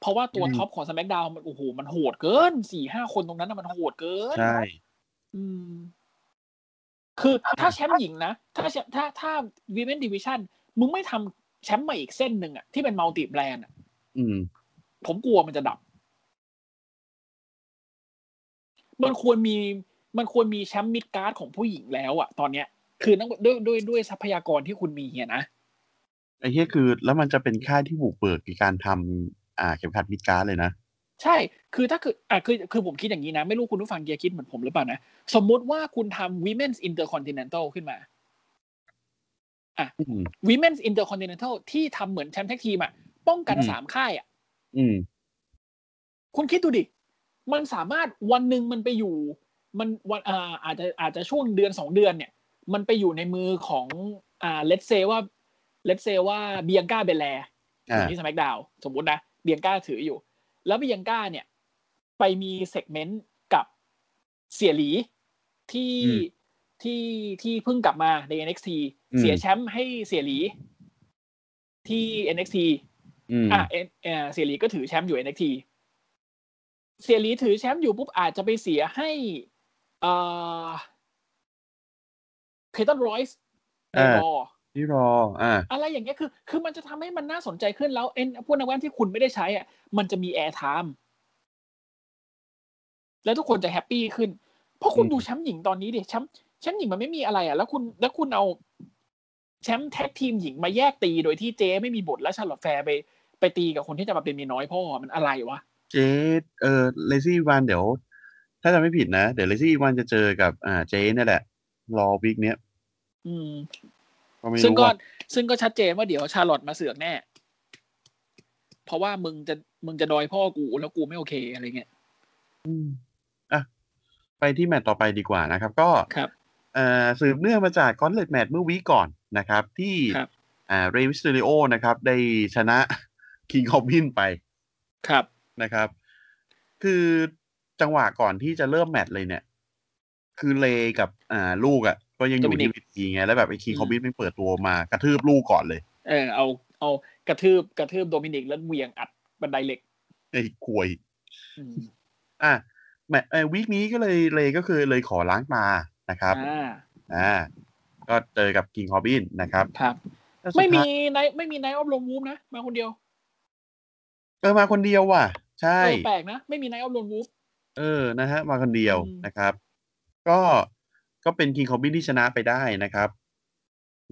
Speaker 3: เพราะว่าตัว
Speaker 2: อืม
Speaker 3: top ของส c k กดาวมันโอ้โหมันโหดเกินสี่ห้าคนตรงนั้นนะมันโหดเกิน
Speaker 2: ใช่
Speaker 3: อืม คือถ้าแชมป์หญิงนะถ้าแชมป์ถ้าถ้า women division มึงไม่ทำแชมป์มาอีกเส้นหนึ่งอะที่เป็น multi-brand อะ
Speaker 2: อืม
Speaker 3: ผมกลัวมันจะดับมันควรมี มันควรมีแชมป์ midcard ของผู้หญิงแล้วอะตอนเนี้ย คือนักด้วยด้วยด้วยทรัพยากรที่คุณมีอะนะ
Speaker 2: ไอ้เหี้ยคือ แล้วมันจะเป็นค่ายที่บุกเบิกในการทำอ่า เข็มขัด midcard เลยนะ
Speaker 3: ใช่ คือถ้าคืออะคือคือผมคิดอย่างนี้นะ ไม่รู้คุณผู้ฟังเกียร์คิดเหมือนผมหรือเปล่านะ สมมุติว่าคุณทำ Women's Intercontinental ขึ้นมา
Speaker 2: อืม
Speaker 3: Women's Intercontinental ที่ทำเหมือนแชมป์ tag team อะป้องกัน
Speaker 2: อืม
Speaker 3: สามค่ายอะ
Speaker 2: อืม
Speaker 3: คุณคิดดูดิ มันสามารถวันหนึ่งมันไปอยู่ มันวันอ่าอาจจะอาจจะช่วงเดือนสองเดือนเนี่ย มันไปอยู่ในมือของอ่า let's say ว่า let's say ว่าBianca Belair
Speaker 2: อ่า
Speaker 3: ที่ SmackDown สมมุตินะ Bianca ถืออยู่ แล้ว Bianca เนี่ย ไปมี segment กับเสียหลีที่
Speaker 2: อืม
Speaker 3: ที่ที่เพิ่งกลับมาใน NXT
Speaker 2: อืม
Speaker 3: เสียแชมป์ให้ Xia Li ที่ NXT
Speaker 2: อืม
Speaker 3: อะเอ็นเอ่อ Xia Li ก็ถือแชมป์อยู่ NXT Xia Li ถือแชมป์อยู่ปุ๊บอาจจะไปเสียให้ เอ่อเพเทอร์รอยส์ใน
Speaker 2: อ่า
Speaker 3: รอ
Speaker 2: ที่รออ่า
Speaker 3: อะไรอย่างเงี้ยคือ คือมันจะทำให้มันน่าสนใจขึ้นแล้วเอ็นพวกนักแว่นที่คุณไม่ได้ใช้อะมันจะมีแอร์ไทม์แล้วทุกคนจะแฮปปี้ขึ้น เพราะคุณ
Speaker 2: อืม
Speaker 3: ดูแชมป์หญิงตอนนี้ดิแชมป์แชมป์หญิงมันไม่มีอะไรอะ แล้วคุณแล้วคุณเอาแชมป์แท็กทีมหญิงมาแยกตีโดยที่เจ๊ไม่มีบทและชาร์ลอตแฟร์ไปไปตีกับคนที่จะมาเป็นเมียน้อยพ่อมันอะไรวะ
Speaker 2: เจเออเลซี่วันเดี๋ยว ถ้าจำไม่ผิดนะ เดี๋ยว Lacey Evans จะเจอกับอ่าเจนี่แหละ Raw week เนี้ย
Speaker 3: อืม
Speaker 2: ก็ไม่
Speaker 3: ซึ่ง
Speaker 2: รู้
Speaker 3: ก็
Speaker 2: ว่า
Speaker 3: ซึ่งก็ชัดเจนว่าเดี๋ยว Charlotte มาเสือกแน่ เพราะว่ามึงจะมึงจะดอยพ่อกูแล้วกูไม่โอเคอะไรเงี้ย
Speaker 2: อืมอะไปที่แมตช์ต่อไปดีกว่านะครับ ก็
Speaker 3: ครับ
Speaker 2: เอ่อสืบเนื่องมาจาก gauntlet match เมื่อ week ก่อนนะครับ ที่
Speaker 3: ครับ
Speaker 2: อ่า Rey Mysterio นะครับ ได้ชนะ King Corbin ไป
Speaker 3: ครับ
Speaker 2: นะครับ คือ จังหวะก่อนที่จะเริ่มแมตช์เลยเนี่ย คือเลกับ อ่า ลูกอะ่ะ ก็ยังอยู่ที่
Speaker 3: Dominic
Speaker 2: วิธีไง แล้วแบบไอ้คิง
Speaker 3: อืม
Speaker 2: คอบินไม่เปิดตัวมากระทืบลูกก่อนเลย
Speaker 3: เออ เอา เอากระทืบกระทืบโดมินิกแล้วเหวียงอัดบันไดเหล็ก
Speaker 2: ไอ้ควย
Speaker 3: อืม
Speaker 2: อะแมตช์เอ่อวีคนี้ก็เลยเลก็คือเลยขอล้างตานะครับ
Speaker 3: อ่า
Speaker 2: อ่าก็เจอกับคิงคอบินนะครับ
Speaker 3: ครับ
Speaker 2: แล้วสุด
Speaker 3: ไม่มี
Speaker 2: ท้าย
Speaker 3: ไนไม่มี Knights of Lone Wolf นะ มาคนเดียว
Speaker 2: เออมาคนเดียวว่ะ ใช่
Speaker 3: เออแปลกนะ ไม่มี Knights of Lone Wolf
Speaker 2: เออ นะฮะ มาคนเดียว
Speaker 3: อืม
Speaker 2: นะครับ ก็ ก็เป็น King Corbin ที่ชนะไปได้นะครับ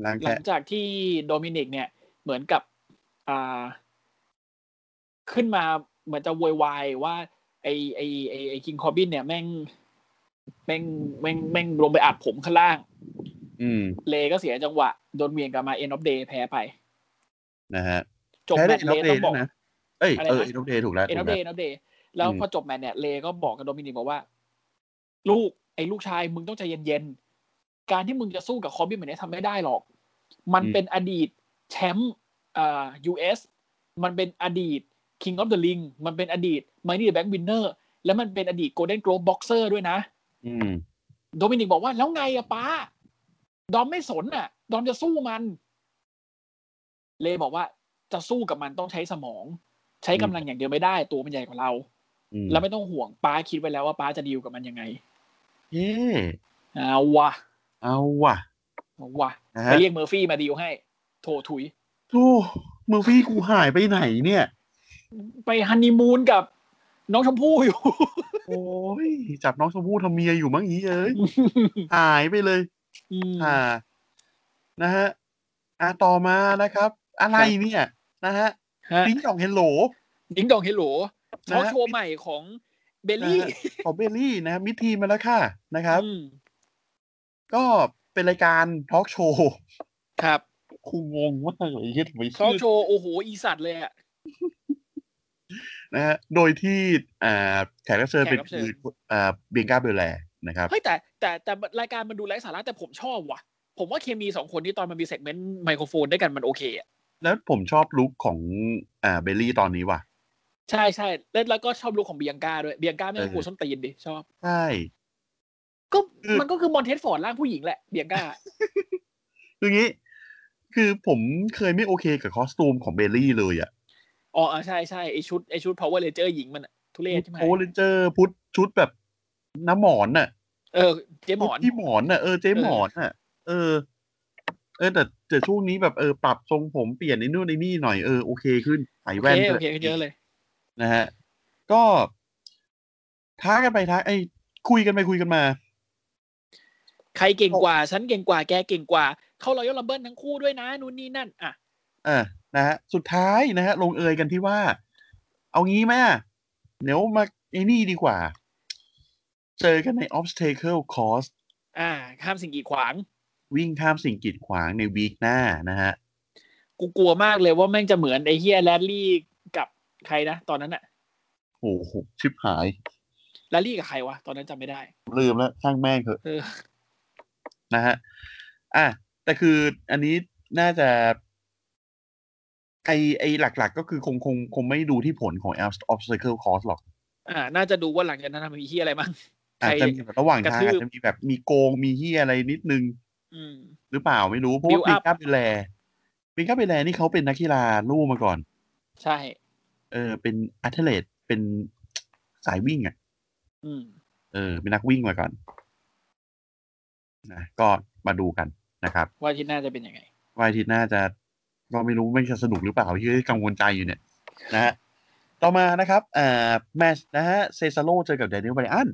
Speaker 2: ล้าง
Speaker 3: หลั
Speaker 2: แค่
Speaker 3: งจากที่ Dominik เนี่ยเหมือนกับอ่าขึ้นมาเหมือนจะโวยวายว่า ไอไอไอไอ King Corbin เนี่ยแม่งแม่งแม่งแม่งลงไปอัดผมข้างล่าง
Speaker 2: อืม
Speaker 3: Rey ก็เสียจังหวะ โดนเหวี่ยงกลับมา End of Days แพ้ไป
Speaker 2: นะฮะ
Speaker 3: จบ
Speaker 2: แพ้
Speaker 3: แม
Speaker 2: ได้
Speaker 3: ตช์
Speaker 2: เอ็น
Speaker 3: เล
Speaker 2: อ
Speaker 3: ต้องบอก
Speaker 2: นะ เอ้ย
Speaker 3: อะไร
Speaker 2: เออ
Speaker 3: นะ
Speaker 2: End of Days ถูกแล้ว
Speaker 3: End of Days
Speaker 2: ถู
Speaker 3: ก
Speaker 2: แล้ว
Speaker 3: End of Days แล้ว
Speaker 2: อืม
Speaker 3: พอจบแมตช์เนี่ย Rey ก็บอกกับ Dominik บอกว่า ลูกไอ้ลูกชายมึงต้องใจเย็นๆ การที่มึงจะสู้กับ Corbin แบบนี้ทำไม่ได้หรอก มันเป็นอดีตแชมป์อ่า US มันเป็นอดีต King of the Ring มันเป็นอดีต Money in the Bank Winner และมันเป็นอดีต Golden Gloves Boxer ด้วยนะ
Speaker 2: อืม
Speaker 3: Dominik บอกว่าแล้วไงอะป๊า Dom ไม่สนอะ Dom จะสู้มัน Rey บอกว่าจะสู้กับมันต้องใช้สมอง ใช้กำลังอย่างเดียวไม่ได้ ตัวมันใหญ่กว่าเรา
Speaker 2: อืม
Speaker 3: แล้วไม่ต้องห่วงป๊าคิดไว้แล้วว่าป๊าจะดีลกับมันยังไง
Speaker 2: เย่
Speaker 3: เอาวะ
Speaker 2: เอาว่ะ
Speaker 3: เอาวะ
Speaker 2: นะ
Speaker 3: ไป
Speaker 2: ฮะ
Speaker 3: เรียกเมอร์ฟี่มาดีลให้ โถถุย
Speaker 2: โธ่เมอร์ฟี่กูหายไปไหนเนี่ย
Speaker 3: ไปฮันนีมูนกับน้องชมพู่อยู่
Speaker 2: โอ้ยจับน้องชมพู่ทำเมียอยู่มั้งอีเอ้ยหายไปเลย
Speaker 3: อืม
Speaker 2: อ่า นะฮะอ่าต่อมานะครับ อะไรเนี่ย นะฮะ
Speaker 3: ฮะ
Speaker 2: ลิงก์ของ
Speaker 3: hello Ding Dong Hello
Speaker 2: นะฮะ
Speaker 3: ทอล์กโชว์ใหม่ของเบลลี่
Speaker 2: นะฮะของเบลลี่นะครับมิดทีมมาแล้วค่ะนะครับ
Speaker 3: อืม
Speaker 2: ก็เป็นรายการทอล์กโชว์
Speaker 3: ครับ
Speaker 2: คงงงมากเลยที่ทำไม
Speaker 3: ทอล์ก
Speaker 2: ชื่อ
Speaker 3: โชว์โอ้โห อีสัตว์เลยอะ
Speaker 2: นะฮะโดยที่อ่าแขกรับเชิญเป็น
Speaker 3: แขกรับเชิญ
Speaker 2: คืออ่าเบียงกาเบลแลนะครับ
Speaker 3: เฮ้ยแต่แต่แต่รายการมันดูไร้สาระแต่ผมชอบว่ะ ผมว่าเคมีสองคนที่ตอนมันมี segment ไมโครโฟนด้วยกันมันโอเคอะ
Speaker 2: แล้วผมชอบลุคของอ่าเบลลี่ตอนนี้ว่ะ
Speaker 3: ใช่ใช่แล้วแล้วก็ชอบลุคของเบียงกาด้วยเบียงกาไม่ต้อง
Speaker 2: เออ
Speaker 3: กลัวส้นตีนดิชอบ
Speaker 2: ใช่
Speaker 3: ก็
Speaker 2: คือ
Speaker 3: มันก็คือมอนเทสฟอร์ดร่างผู้หญิงแหละเบียงกา
Speaker 2: คืองี้ คือผมเคยไม่โอเคกับคอสตูมของเบลลี่เลยอะ
Speaker 3: อ๋ออะใช่ใช่ไอชุดไอชุด power ranger หญิงมันอะทุเรศใช่ไหม
Speaker 2: โอเลนเจอร์พุทชุดแบบน้ำหมอนน่ะ
Speaker 3: เออ เจ๊หมอน
Speaker 2: ที่หมอนน่ะเออเจ๊หมอนน่ะ เออ เออแต่แต่ช่วงนี้แบบเออปรับทรงผมเปลี่ยนในนู่นในนี่หน่อยเออโอเคขึ้นใส่
Speaker 3: โอ
Speaker 2: แว่น
Speaker 3: เค
Speaker 2: ด้
Speaker 3: โอ
Speaker 2: วย
Speaker 3: เคขึ้นเยอะเลย
Speaker 2: นะฮะ ก็ท้ากันไปท้าไอ้ยคุยกันไปคุยกันมา
Speaker 3: ใครเก่งกว่า ฉันเก่งกว่า แกเก่งกว่า เข้า Royal Rumble ทั้งคู่ด้วยนะ นู่นนี่นั่น อะ
Speaker 2: อ่านะฮะ สุดท้ายนะฮะ ลงเอยกันที่ว่า เอางี้ไหมอะเดี๋ยวมาไอ้นี่ดีกว่า เจอกันใน obstacle course
Speaker 3: อ่า ข้ามสิ่งกีดขวาง
Speaker 2: วิ่งข้ามสิ่งกีดขวางใน week หน้านะฮะ
Speaker 3: กูกลัวมากเลยว่าแม่งจะเหมือนไอเฮียแรดลี่กับ ใครนะตอนนั้นอะ
Speaker 2: โอ้โหชิบหาย
Speaker 3: แรดลี่กับใครวะ ตอนนั้นจำไม่ได้
Speaker 2: ลืมแล้วช่างแม่งเถอะ
Speaker 3: เออ
Speaker 2: นะฮะ อะ แต่คืออันนี้น่าจะไอไอหลักๆ ก็คือคงคงคงไม่ดูที่ผลของ obstacle course หรอก
Speaker 3: อ่า น่าจะดูว่าหลังจากนั้นทำมีเฮียอะไรบ้างใคร
Speaker 2: อาจจะมีแบบระหว่างทาง
Speaker 3: กระทืบ
Speaker 2: อาจจะมีแบบมีโกงมีเฮียอะไรนิดนึง
Speaker 3: อืม
Speaker 2: หรือเปล่าไม่รู้เพราะว่า
Speaker 3: Build
Speaker 2: ปิง
Speaker 3: up
Speaker 2: ก้าเบลแลปิงก้าเบลแลนี่เขาเป็นนักกีฬาลู่มาก่อน
Speaker 3: ใช่
Speaker 2: เออเป็นอัธเลตเป็นสายวิ่งอะ
Speaker 3: อืม
Speaker 2: เออ เป็นนักวิ่งมาก่อนนะก็มาดูกันนะครับ
Speaker 3: ว่าที่น่าจะเป็นยังไง
Speaker 2: ว่าอาทิตย์หน้าจะก็ไม่รู้ไม่จะสนุกหรือเปล่าที่กังวลใจอยู่เนี่ย นะฮะต่อมานะครับอ่าแมชนะฮะเซซาโลเจอกับเดนิเอลไบรอัน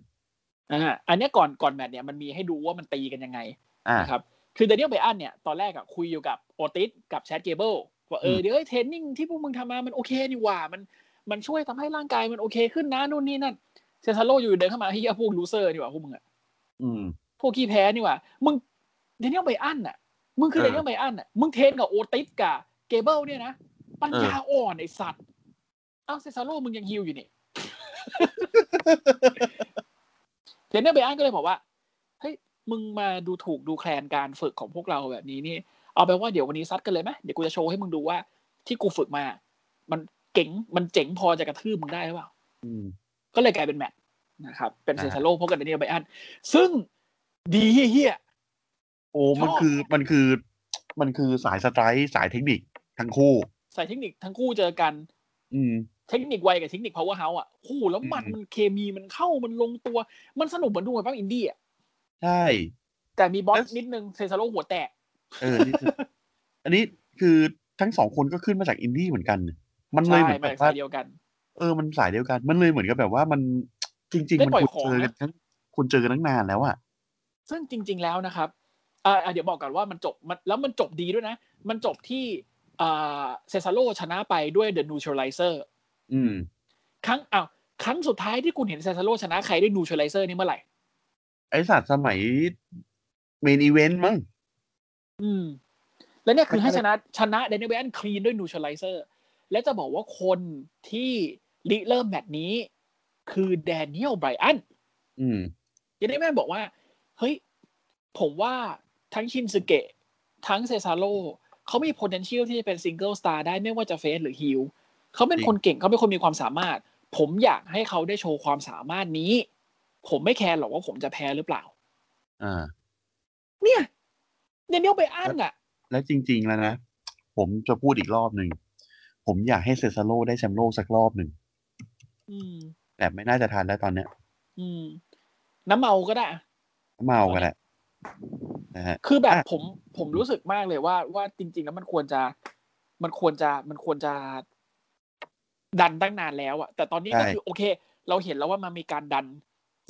Speaker 3: อ่าอันเนี้ยก่อนก่อนแมตช์เนี่ยมันมีให้ดูว่ามันตีกันยังไง
Speaker 2: อ่า
Speaker 3: นะครับ คือเดนิเอลไบอันเนี่ยตอนแรกอะคุยอยู่กับโอติสกับแชดเกเบิล ว่าเออ
Speaker 2: อืม
Speaker 3: เดี๋ยวเอ้ย training ที่พวกมึงทำมามันโอเคนี่หว่า มันมันช่วยทำให้ร่างกายมันโอเคขึ้นนะนู่นนี่นั่นเซซาโลอยู่เดินเข้ามาเฮียพวก loser นี่หว่าพวกมึงอะ
Speaker 2: อืม
Speaker 3: พวกขี้แพ้นี่หว่า มึงเดนิเอลไบอันน่ะ มึงคือ
Speaker 2: เอ
Speaker 3: เด
Speaker 2: อ
Speaker 3: นิเอลไบอันน่ะ มึง train กับโอติสกับเกเบิลเนี่ยนะ ปัญญาอ่อนไอสัตว์ เอ้าเซซาโลมึงยังฮิวอยู่นี่เดนิเอลไบอันก็เลยบอกว่า เฮ้ย มึงมาดูถูกดูแคลนการฝึกของพวกเราแบบนี้นี่ เอาเป็นว่าเดี๋ยววันนี้ซัดกันเลยไหมเดี๋ยวกูจะโชว์ให้มึงดูว่า ที่กูฝึกมา มันเก่งมันเจ๋งพอจะกระทืบมึงได้หรือเปล่า
Speaker 2: อืม
Speaker 3: ก็เลยกลายเป็นแมตช์นะครับ เป็น
Speaker 2: อ่า
Speaker 3: เซซาโลพบกับเดนิเอลไบอันซึ่งดีเฮี้ย
Speaker 2: โอ้
Speaker 3: ชอบ
Speaker 2: มันคือมันคือมันคือสายสไตร์สายเทคนิคทั้งคู่
Speaker 3: ๆสายเทคนิคทั้งคู่เจอกัน
Speaker 2: อืม
Speaker 3: เทคนิคไวกับเทคนิคพาวเวอร์เฮาส์อะโอ้โหแล้วมัน
Speaker 2: อืม
Speaker 3: มันเคมีมันเข้ามันลงตัว มันสนุกเหมือนดูเหมือนบ้างอินดี้อะ
Speaker 2: ใช่
Speaker 3: แต่มีบอส
Speaker 2: แล้ว
Speaker 3: นิดนึงเซซาโลหัวแตก
Speaker 2: เออนี่คืออันนี้คือทั้งสองคนก็ขึ้นมาจากอินดี้เหมือนกัน มันเลย
Speaker 3: ใช่
Speaker 2: เหมือน
Speaker 3: มา
Speaker 2: แบ
Speaker 3: จาก
Speaker 2: บว่า
Speaker 3: สายเดียวกัน
Speaker 2: เออมันสายเดียวกัน มันเลยเหมือนกับแบบว่ามันจริง
Speaker 3: ได้
Speaker 2: ๆมัน
Speaker 3: ปล่อย
Speaker 2: ควร
Speaker 3: ของ
Speaker 2: เจอกัน
Speaker 3: นะ
Speaker 2: ทั้งคุณเจอกันตั้งนานแล้วอะ
Speaker 3: ซึ่งจริง ๆแล้วนะครับอ่าอ่าเดี๋ยวบอกก่อนว่ามันจบมันแล้วมันจบดีด้วยนะ มันจบที่อ่าเซซาโลชนะไปด้วย The Neutralizer
Speaker 2: อืม
Speaker 3: ครั้งอ้าวครั้งสุดท้ายที่คุณเห็นเซซาโลชนะใครด้วย Neutralizer นี่เมื่อไหร่
Speaker 2: ไอสัตว์สมัย Main Event มั้ง
Speaker 3: อืม แล้วเนี่ยคือให้
Speaker 2: มันก็
Speaker 3: ช
Speaker 2: เลย
Speaker 3: นะชนะเดนิเอล clean ด้วย Neutralizer และจะบอกว่าคนที่ริเริ่มแมตช์นี้ คือแดเนียลไบรอัน
Speaker 2: อืม
Speaker 3: ยังได้แม่บอกว่า เฮ้ย ผมว่าทั้งชินสึเกะ ทั้งเซซาโลเขามี potential ที่จะเป็น single star ได้ไม่ว่าจะ face หรือ heel เขาเป็น
Speaker 2: จริง
Speaker 3: คนเก่งเขาเป็นคนมีความสามารถ ผมอยากให้เขาได้โชว์ความสามารถนี้ ผมไม่แคร์หรอกว่าผมจะแพ้หรือเปล่า
Speaker 2: อ่า
Speaker 3: เนี่ย เดนิเอลไบรอันอะ
Speaker 2: แล้วจริง ๆ แล้วนะ ผมจะพูดอีกรอบหนึ่ง ผมอยากให้เซซาโลได้แชมป์โลกสักรอบหนึ่ง
Speaker 3: อืม
Speaker 2: แต่ไม่น่าจะทันได้ตอนเนี้ย
Speaker 3: อืม น้ำเมาก็ได้อะ
Speaker 2: เมากันแหละนะฮะ
Speaker 3: คือแบบ
Speaker 2: อะ
Speaker 3: ผมผมรู้สึกมากเลยว่าว่าจริง ๆ แล้วมันควรจะ มันควรจะมันควรจะ ดันตั้งนานแล้วอะแต่ตอนนี้ก็คือโอเค เราเห็นแล้วว่ามันมีการดัน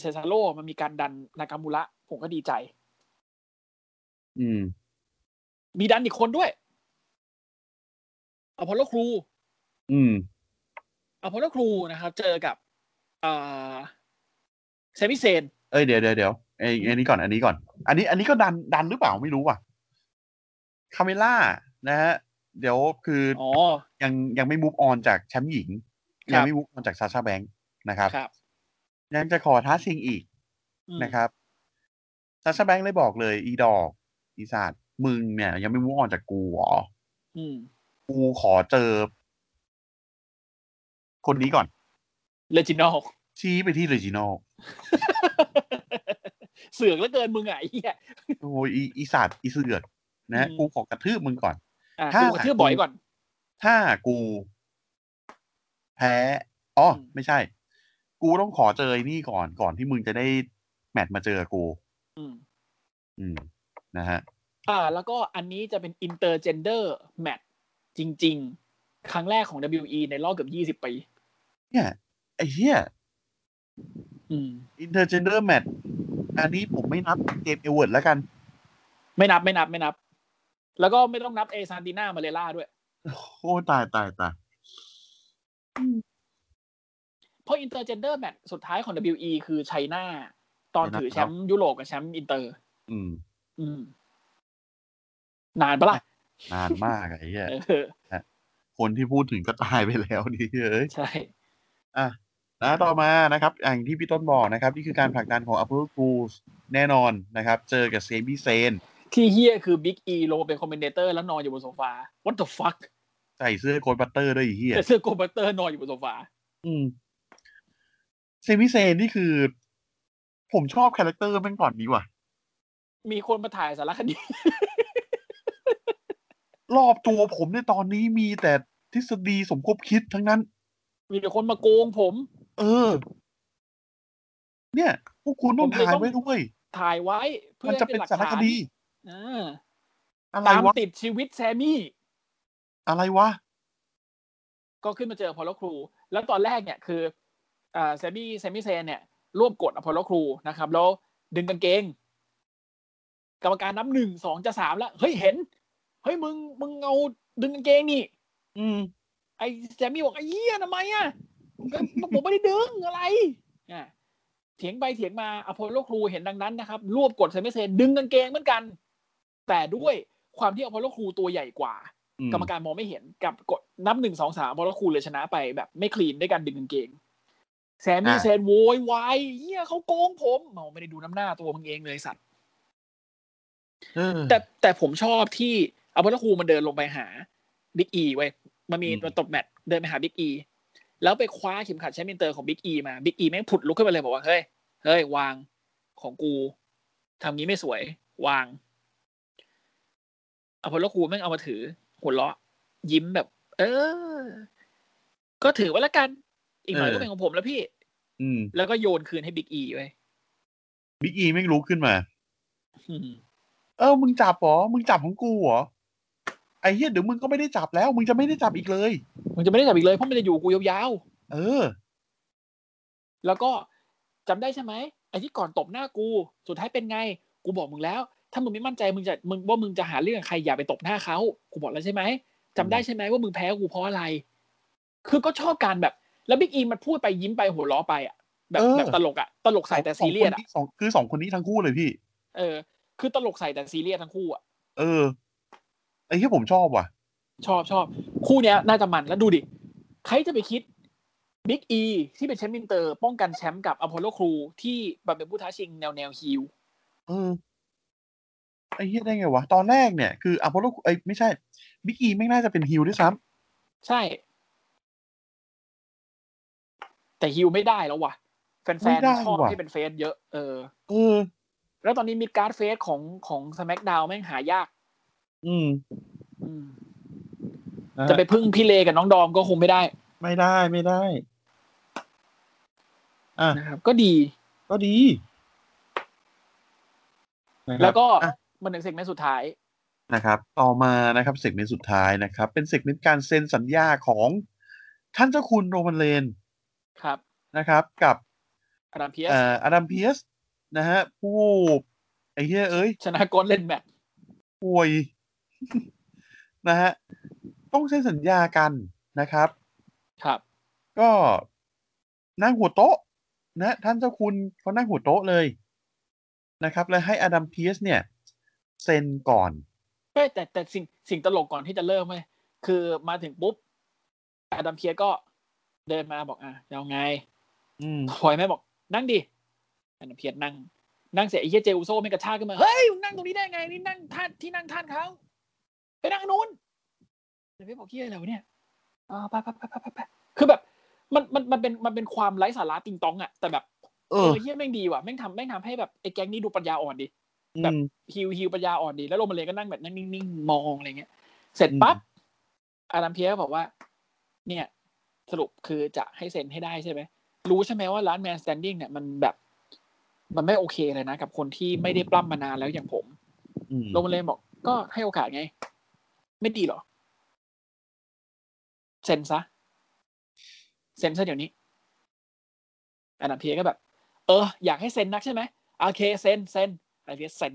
Speaker 3: เซซาโลมันมีการดันนากามูระผมก็ดีใจ
Speaker 2: อืม
Speaker 3: มีดันอีกคนด้วยอพอลโลครู
Speaker 2: อืม
Speaker 3: อพอลโลครูนะครับ เจอกับอ่าเซมิเซน
Speaker 2: เอ้ยเดี๋ยวเดี๋ยวเดี๋ยวไอ้อันนี้ก่อน อันนี้ก่อน อันนี้ อันนี้ก็ดันดันหรือเปล่าไม่รู้ว่ะคาเมล่านะฮะเดี๋ยวคือ
Speaker 3: อ๋อ
Speaker 2: ยังยังไม่ move on จากแชมป์หญิง
Speaker 3: ครับ
Speaker 2: ยังไม่ move on จากซาชาแบงค์นะครับ
Speaker 3: ครับ
Speaker 2: ยังจะขอท้าชิงอีก
Speaker 3: อืม
Speaker 2: นะครับซาชาแบงค์เลยบอกเลย อีดอก อีสัตว์มึงเนี่ย ยังไม่ move on จากกูเหรอ
Speaker 3: อืม
Speaker 2: กูขอเจอ คนนี้ก่อน
Speaker 3: เรจินอล
Speaker 2: ชี้ไปที่เรจินอล
Speaker 3: เสือกแล้วเกินมึงอะไอ้เหี้ย
Speaker 2: โอ้ยอีอีสัตว์อีเสือกนะ
Speaker 3: อืม
Speaker 2: กูขอกระทืบมึงก่อน
Speaker 3: อะ
Speaker 2: ถ้า
Speaker 3: กูกระทืบบ่อยก่อน
Speaker 2: ถ้ากู แพ้อ๋อ
Speaker 3: อืม
Speaker 2: ไม่ใช่ กูต้องขอเจอไอ้นี่ก่อนก่อนที่มึงจะได้แมตช์มาเจอกู
Speaker 3: อืม
Speaker 2: อืม นะฮะ
Speaker 3: อ่า แล้วก็อันนี้จะเป็น intergender match จริง ๆ ครั้งแรกของ WWE ในรอบเกือบยี่สิบปี
Speaker 2: เนี่ยไอ้เหี้ย
Speaker 3: อืม
Speaker 2: intergender match อันนี้ผมไม่นับเกมเอเวิร์ดแล้วกัน
Speaker 3: ไม่นับไม่นับไม่นับ แล้วก็ไม่ต้องนับเอซานติน่ามาเลล่าด้วย
Speaker 2: โอ้ตายตายตาย
Speaker 3: เพราะ intergender match สุดท้ายของ WWE คือไชน่า ตอนถือแชมป์ยุโรปกับแชมป์อินเตอร์
Speaker 2: อืม
Speaker 3: อืม นานปะล่ะ
Speaker 2: นานมากอะไอ้เหี้ย
Speaker 3: เออ
Speaker 2: คนที่พูดถึงก็ตายไปแล้วดิเอ้ย
Speaker 3: ใช่
Speaker 2: อะนะต่อมานะครับ อย่างที่พี่ต้นบอกนะครับ นี่คือการผลักดันของ Apollo Crews แน่นอนนะครับ เจอกับเซมิเซน
Speaker 3: ที่เฮียคือบิ๊กอีลงมาเป็น commentator แล้วนอนอยู่บนโซฟา what the fuck
Speaker 2: ใส่เสื้อ Ghostbuster ด้วยไอ้เหี้ย
Speaker 3: แต่เสื้อโกล buster นอนอยู่บนโซฟา
Speaker 2: อืม Sami Zayn นี่คือ ผมชอบ character แม่งก่อนนี้ว่ะ
Speaker 3: มีคนมาถ่ายสารคดี
Speaker 2: รอบตัวผมในตอนนี้มีแต่ทฤษฎีสมคบคิดทั้งนั้น
Speaker 3: มีแต่คนมาโกงผม
Speaker 2: เออ เนี่ย พวกคุณต้อง
Speaker 3: ผมเลย
Speaker 2: ถ่าย
Speaker 3: ต้อง
Speaker 2: ไว้ด้วย
Speaker 3: ถ่ายไว้เพื่อ
Speaker 2: มันจะเป็น
Speaker 3: หลัก
Speaker 2: ฐาน
Speaker 3: สาร
Speaker 2: คดี
Speaker 3: อ่า
Speaker 2: อะไร
Speaker 3: ตาม
Speaker 2: วะ
Speaker 3: ติดชีวิต Sami
Speaker 2: อะไรวะ
Speaker 3: ก็ขึ้นมาเจอ Apollo Crews แล้วตอนแรกเนี่ยคืออ่า Sami Sami Zayn เนี่ยรวบกด Apollo Crews นะครับ แล้วดึงกางเกง กรรมการนับหนึ่งสองจะสามแล้ว เฮ้ยเห็น เฮ้ยมึงมึงเอาดึงกางเกงนี่
Speaker 2: อืม
Speaker 3: ไอ้ Sami บอกไอ้เหี้ยทำไมอะผมไม่ได้ดึงอะไรอะเถียงไปเถียงมา Apollo Crews เห็นดังนั้นนะครับ รวบกด Sami Zayn ดึงกางเกงเหมือนกัน แต่ด้วยความที่ Apollo Crews ตัวใหญ่กว่า
Speaker 2: อืม
Speaker 3: กรรมการมองไม่เห็นกับกดนับหนึ่งสองสาม Apollo Crews เลยชนะไปแบบไม่ clean ด้วยการดึงกางเกง Sami Zayn โวยวายเหี้ยเขาโกงผมเอาไม่ได้ดูน้ำหน้าตัวมึงเองเลยสัตว์
Speaker 2: เออ
Speaker 3: แต่แต่ผมชอบที่ Apollo Crews มันเดินลงไปหา Big E เว้ยมันมี
Speaker 2: อืม
Speaker 3: มันจบแมตช์เดินไปหา Big Eแล้วไปคว้าเข็มขัดแชมป์อินเตอร์ของ Big E มา Big E แม่งผุดลุกขึ้นมาเลยบอกว่า เฮ้ย เฮ้ยวางของกูทำงี้ไม่สวย วาง Apollo Crews แม่งเอามาถือหัวเราะยิ้มแบบ เออ ก็ถือไว้แล้วกัน อีกหน่อย
Speaker 2: เออ
Speaker 3: ก็เป็นของผมแล้วพี่
Speaker 2: อืม
Speaker 3: แล้วก็โยนคืนให้ Big E เว้ย
Speaker 2: Big E แม่งลุกขึ้นมา
Speaker 3: อืม
Speaker 2: เออ มึงจับเหรอ มึงจับของกูเหรอ ไอ้เหี้ยเดี๋ยวมึงก็ไม่ได้จับแล้ว มึงจะไม่ได้จับอีกเลย
Speaker 3: มึงจะไม่ได้จับอีกเลยเพราะมันจะอยู่กูยาว
Speaker 2: เออ
Speaker 3: ๆแล้วก็จำได้ใช่ไหมไอ้ที่ก่อนตบหน้ากู สุดท้ายเป็นไง กูบอกมึงแล้ว ถ้ามึงไม่มั่นใจมึงจะมึงว่ามึงจะหาเรื่องกับใครอย่าไปตบหน้าเขา กูบอกแล้วใช่ไหมจำได้ใช่ไหมว่ามึงแพ้กูเพราะอะไร คือก็ชอบการแบบ แล้วบิ๊กอีมันพูดไปยิ้มไปหัวล้อไปอะแบบ
Speaker 2: เออ
Speaker 3: แบบตลกอะตลกใส่แต่ซีเรียส
Speaker 2: สองคน
Speaker 3: อะ
Speaker 2: นี้สองคือสองคนนี้ทั้งคู่เลยพี่
Speaker 3: เออ คือตลกใส่แต่ซีเรียสทั้งคู่อะ
Speaker 2: เออไอ้ที่ผมชอบว่ะ
Speaker 3: ชอบชอบ คู่เนี้ย น่าจะมันแล้วดูดิ ใครจะไปคิด Big E ที่เป็นแชมป์อินเตอร์ ป้องกันแชมป์กับ Apollo Crews ที่แบบเป็นผู้ท้าชิงแนวแนว heel
Speaker 2: เออไอ้เหี้ยได้ไงวะ ตอนแรกเนี่ยคือ Apollo เอ้ยไม่ใช่ Big E แม่งน่าจะเป็น heel ด้วยซ้ำ
Speaker 3: ใช่ แต่ heel ไม่ได้แล้วว่ะแฟนๆชอบที่เป็น face เยอะ เออ
Speaker 2: เออ
Speaker 3: แล้วตอนนี้ midcard face ของของ SmackDown แม่งหายาก
Speaker 2: อืม
Speaker 3: อืมจะไปพึ่งพี่ Rey กับน้อง Dom ก็คงไม่ได้
Speaker 2: ไม่ได้ไม่ได้ อะ
Speaker 3: นะครับ ก็ดี
Speaker 2: ก็ดีนะครับ
Speaker 3: แล้วก็
Speaker 2: อะ
Speaker 3: มันถึง segment สุดท้าย
Speaker 2: นะครับ ต่อมานะครับ segment สุดท้ายนะครับ เป็น segment การเซ็นสัญญาของท่านเจ้าคุณโรมันเลน
Speaker 3: ครับ
Speaker 2: นะครับ กับ
Speaker 3: อดัมเพียส
Speaker 2: เอ่ออดัมเพียส นะฮะ ผู้ไอ้เหี้ยเอ้ย
Speaker 3: ชนะกอนเล่นแมตช์
Speaker 2: ป่วย นะฮะ ต้องเซ็นสัญญากันนะครับ
Speaker 3: ครับ
Speaker 2: ก็นั่งหัวโต๊ะ นะ ท่านเจ้าคุณเขานั่งหัวโต๊ะเลยนะครับ แล้วให้อดัมเพียสเนี่ย เซ็นก่อน
Speaker 3: เฮ้ยแต่แต่สิ่งสิ่งตลกก่อนที่จะเริ่มไหมคือมาถึงปุ๊บอดัมเพียสก็เดินมาบอกอะจะเอาไง
Speaker 2: อืม
Speaker 3: พลอยแม่บอกนั่งดิ อดัมเพียสนั่ง นั่งเสร็จไอ้เฮียเจอุโซไม่กระชากขึ้นมาเฮ้ยมึงนั่งตรงนี้ได้ไงนี่นั่งท่านที่นั่งท่านเขาไปนั่งอันนู้นเดี๋ยวพี่บอกเฮียอะไรวะเนี่ยอ๋อไปไปไปไปไปไปคือแบบ มันมันมันเป็นมันเป็นความไร้สาระติงตองอะแต่แบบ
Speaker 2: เอ
Speaker 3: เอ
Speaker 2: อ
Speaker 3: อเฮียแม่งดีว่ะแม่งทำแม่งทำให้แบบไอ้แก๊งนี้ดูปัญญาอ่อนดิ
Speaker 2: อื
Speaker 3: แบบ
Speaker 2: ม
Speaker 3: ฮิวฮิวปัญญาอ่อนดีแล้วโรมาเลนก็นั่งแบบนั่งนิ่งๆมองอะไรเงี้ย เสร็จปั๊บอารัมเพียก็บอกว่า เนี่ย สรุปคือจะให้เซ็นให้ได้ใช่ไหมรู้ใช่ไหมว่าร้านแมนสแตนดิ้งเนี่ยมันแบบ มันไม่โอเคเลยนะกับคนที่ไม่ได้ปล้ำมานานแล้วอย่างผม
Speaker 2: อืม
Speaker 3: โรมาเลนบอก ก็ให้โอกาสไง ไม่ดีเหรอเซ็นซะเซ็นซะเดี๋ยวนี้Adam Pearce ก็แบบ เออ อยากให้เซ็นนักใช่ไหมโอเคเซ็นเซ็น Adam Pearce เซ็น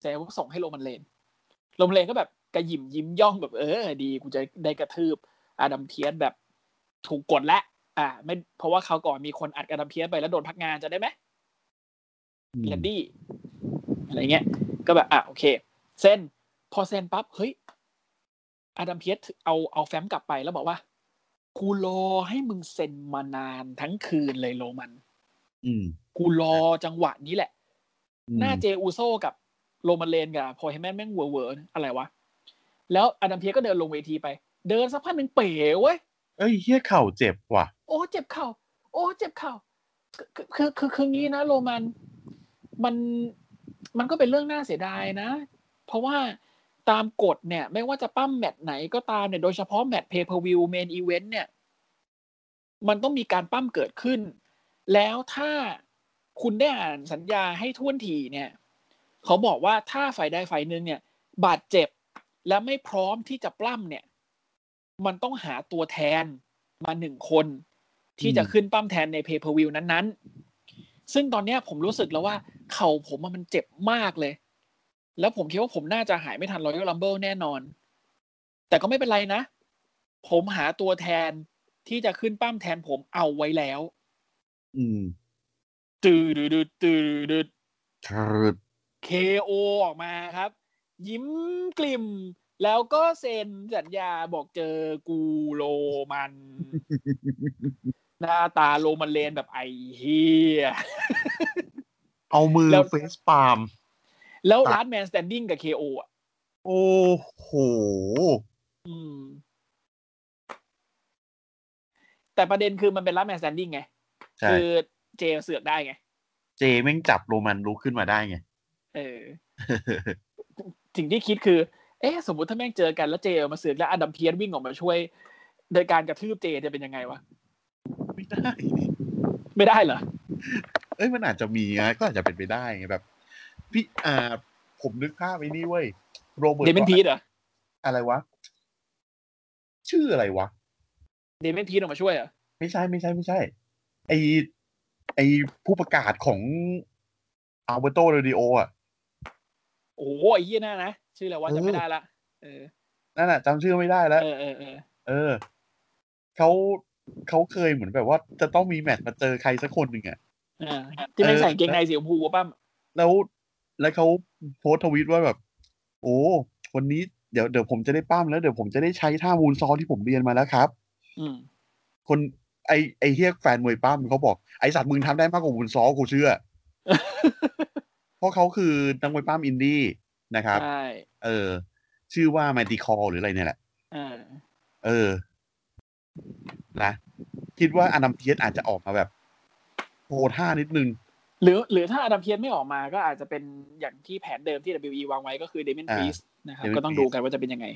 Speaker 3: เสร็จปุ๊บส่งให้ Roman Reigns Roman Reigns ก็แบบกระหยิมยิ้มย่องแบบเออ ดีกูจะได้กระทืบ Adam Pearce แบบถูกกฎและ อ่า ไม่เพราะว่าคราวก่อนมีคนอัด Adam Pearce ไปแล้วโดนพักงานจะได้ไหม
Speaker 2: อืม
Speaker 3: Randy อะไรเงี้ย ก็แบบ อะ โอเค เซ็น พอเซ็นปั๊บ เฮ้ย Adam Pearce เอา เอาแฟ้มกลับไปแล้วบอกว่า กูรอให้มึงเซ็นมานานทั้งคืนเลยโรมัน
Speaker 2: อืม
Speaker 3: กูรอจังหวะนี้แหละ
Speaker 2: อืม
Speaker 3: หน้า Jey Uso กับ Roman Reigns กับ Paul Heyman แม่งเวอร์เวอร์อะไรวะ แล้ว Adam Pearce ก็เดินลงเวทีไป เดินสักพักหนึ่งเป๋เว้ย
Speaker 2: เอ้ยเหี้ยเข่าเจ็บว่ะ
Speaker 3: โอ้ เจ็บเข่า โอ้ เจ็บเข่า คือ คือ คือคืองี้นะโรมัน มันมันก็เป็นเรื่องน่าเสียดายนะ เพราะว่าตามกฎเนี่ย ไม่ว่าจะปั้ำแมตช์ไหนก็ตามเนี่ยโดยเฉพาะแมตช์ pay-per-view main event เนี่ย มันต้องมีการปล้ำเกิดขึ้น แล้วถ้าคุณได้อ่านสัญญาให้ถ้วนถี่เนี่ย เขาบอกว่าถ้าฝ่ายใดฝ่ายหนึ่งเนี่ย บาดเจ็บและไม่พร้อมที่จะปล้ำเนี่ย มันต้องหาตัวแทนมาหนึ่งคนที่จะขึ้นปล้ำแทนใน pay-per-view นั้นๆ ซึ่งตอนเนี้ยผมรู้สึกแล้วว่า เข่าผมอะมันเจ็บมากเลย แล้วผมคิดว่าผมน่าจะหายไม่ทันรอยัลลัมเบิลแน่นอน แต่ก็ไม่เป็นไรนะ ผมหาตัวแทนที่จะขึ้นปั้มแทนผมเอาไว้แล้ว
Speaker 2: อืม
Speaker 3: ตืดดืดตืดดืด
Speaker 2: ครึด
Speaker 3: KO ออกมาครับ ยิ้มกลิ่ม แล้วก็เซ็นสัญญาบอกเจอกูโรมัน หน้าตา Roman Reigns แบบไอ้เหี้ย
Speaker 2: เอามือ
Speaker 3: แล้ว
Speaker 2: facepalm
Speaker 3: แล้ว
Speaker 2: ตัด
Speaker 3: Last Man Standing กับ KO อะ
Speaker 2: โอ้โห
Speaker 3: อืม แต่ประเด็นคือมันเป็นลั s แมน s ซนดิ้งไง
Speaker 2: ใช่
Speaker 3: คือเจเสือกได้ไง
Speaker 2: Jey แม่งจับโรมันลุกขึ้นมาได้ไง
Speaker 3: เออสิ่งที่คิดคือ เอ๊ะ สมมติถ้าแม่งเจอกันแล้ว Jey มาเสือกแล้ว Adam Pearce วิ่งออกมาช่วย โดยการกระทืบเจจะเป็นยังไงวะ
Speaker 2: ไม่ได้
Speaker 3: ไม่ได้เหรอ
Speaker 2: เอ้ยมันอาจจะมีนะก็อาจจะเป็นไปได้ไงแบบพี่อ่า ผมนึกภาพไอ้นี่เว้ยโรเบิร์ต
Speaker 3: เดเมนพีทเหรอ
Speaker 2: อะไรวะ ชื่ออะไรวะ
Speaker 3: เดเมนพีทออกมาช่วยเหรอ
Speaker 2: ไม่ใช่ไม่ใช่ไม่ใช่ ไอไอผู้ประกาศของอัลเบโตเรดิโออะ
Speaker 3: โอ้โหไอ้เหี้ยน่านะชื่ออะไรวะ
Speaker 2: เออ
Speaker 3: จำไม่ได้ละเออ
Speaker 2: นั่นแหะจำชื่อไม่ได้แล้ว
Speaker 3: เออเออเออ
Speaker 2: เออเขาเขาเคยเหมือนแบบว่าจะต้องมีแมตช์มาเจอใครสักคนหนึ่งอะ
Speaker 3: อ่า ที่แม่ง
Speaker 2: เออ
Speaker 3: ใส่กางเกงในสีชมพูป้าม
Speaker 2: แล้ว แล้วเขาโพสต์ทวีตว่าแบบ โอ้วันนี้เดี๋ยวเดี๋ยวผมจะได้ปั้มแล้วเดี๋ยวผมจะได้ใช้ท่ามูลซอลที่ผมเรียนมาแล้วครับ
Speaker 3: อืม
Speaker 2: คนไอไอเฮียแฟนมวยปั้มเขาบอกไอสัตว์มึงทำได้มากกว่ามูลซอลกูเชื่อ เพราะเขาคือนักมวยปั้มอินดี้นะครับ
Speaker 3: ใช่
Speaker 2: เออ ชื่อว่าแมติคอหรืออะไรเนี่ยแหละ
Speaker 3: อ่า
Speaker 2: เออนะคิดว่าอนัมเพียสอาจจะออกมาแบบ โหท่านิดนึง
Speaker 3: หรือหรือถ้าอดัมเพียสไม่ออกมาก็อาจจะเป็นอย่างที่แผนเดิมที่ WE วางไว้ก็คือเดเมน
Speaker 2: อ่า
Speaker 3: พีสนะครับ
Speaker 2: Damien
Speaker 3: ก็ต้อง
Speaker 2: Priest
Speaker 3: ดูกันว่าจะเป็นยังไง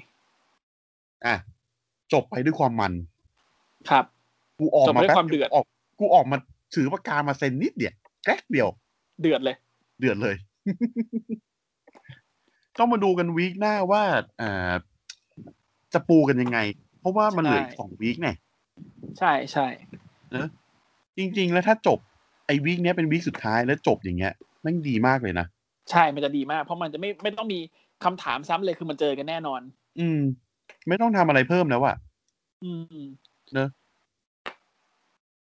Speaker 2: อะ จบไปด้วยความมัน
Speaker 3: ครับ
Speaker 2: กูออก
Speaker 3: จบ
Speaker 2: มา
Speaker 3: ด้วย
Speaker 2: แป๊บ
Speaker 3: ความเดือด
Speaker 2: ออก กูออกมาถือปากกามาเซ็นนิดเดียวแก๊กเดียว
Speaker 3: เดือดเลย
Speaker 2: เดือดเลยต้องมาดูกันวีคหน้าว่าอ่าจะปูกันยังไง เพราะว่ามันเหลืออีก
Speaker 3: ใช่
Speaker 2: สองวีคเนี่ย
Speaker 3: ใช่ใช่
Speaker 2: จริง ๆ แล้วถ้าจบไอ้ วีคเนี้ยเป็นวีคสุดท้ายแล้วจบอย่างเงี้ยแม่งดีมากเลยนะ
Speaker 3: ใช่มันจะดีมาก เพราะมันจะไม่ไม่ต้องมีคำถามซ้ำเลยคือมันเจอกันแน่นอน
Speaker 2: อืม ไม่ต้องทำอะไรเพิ่มแล้วอะ
Speaker 3: อืม
Speaker 2: เนอะ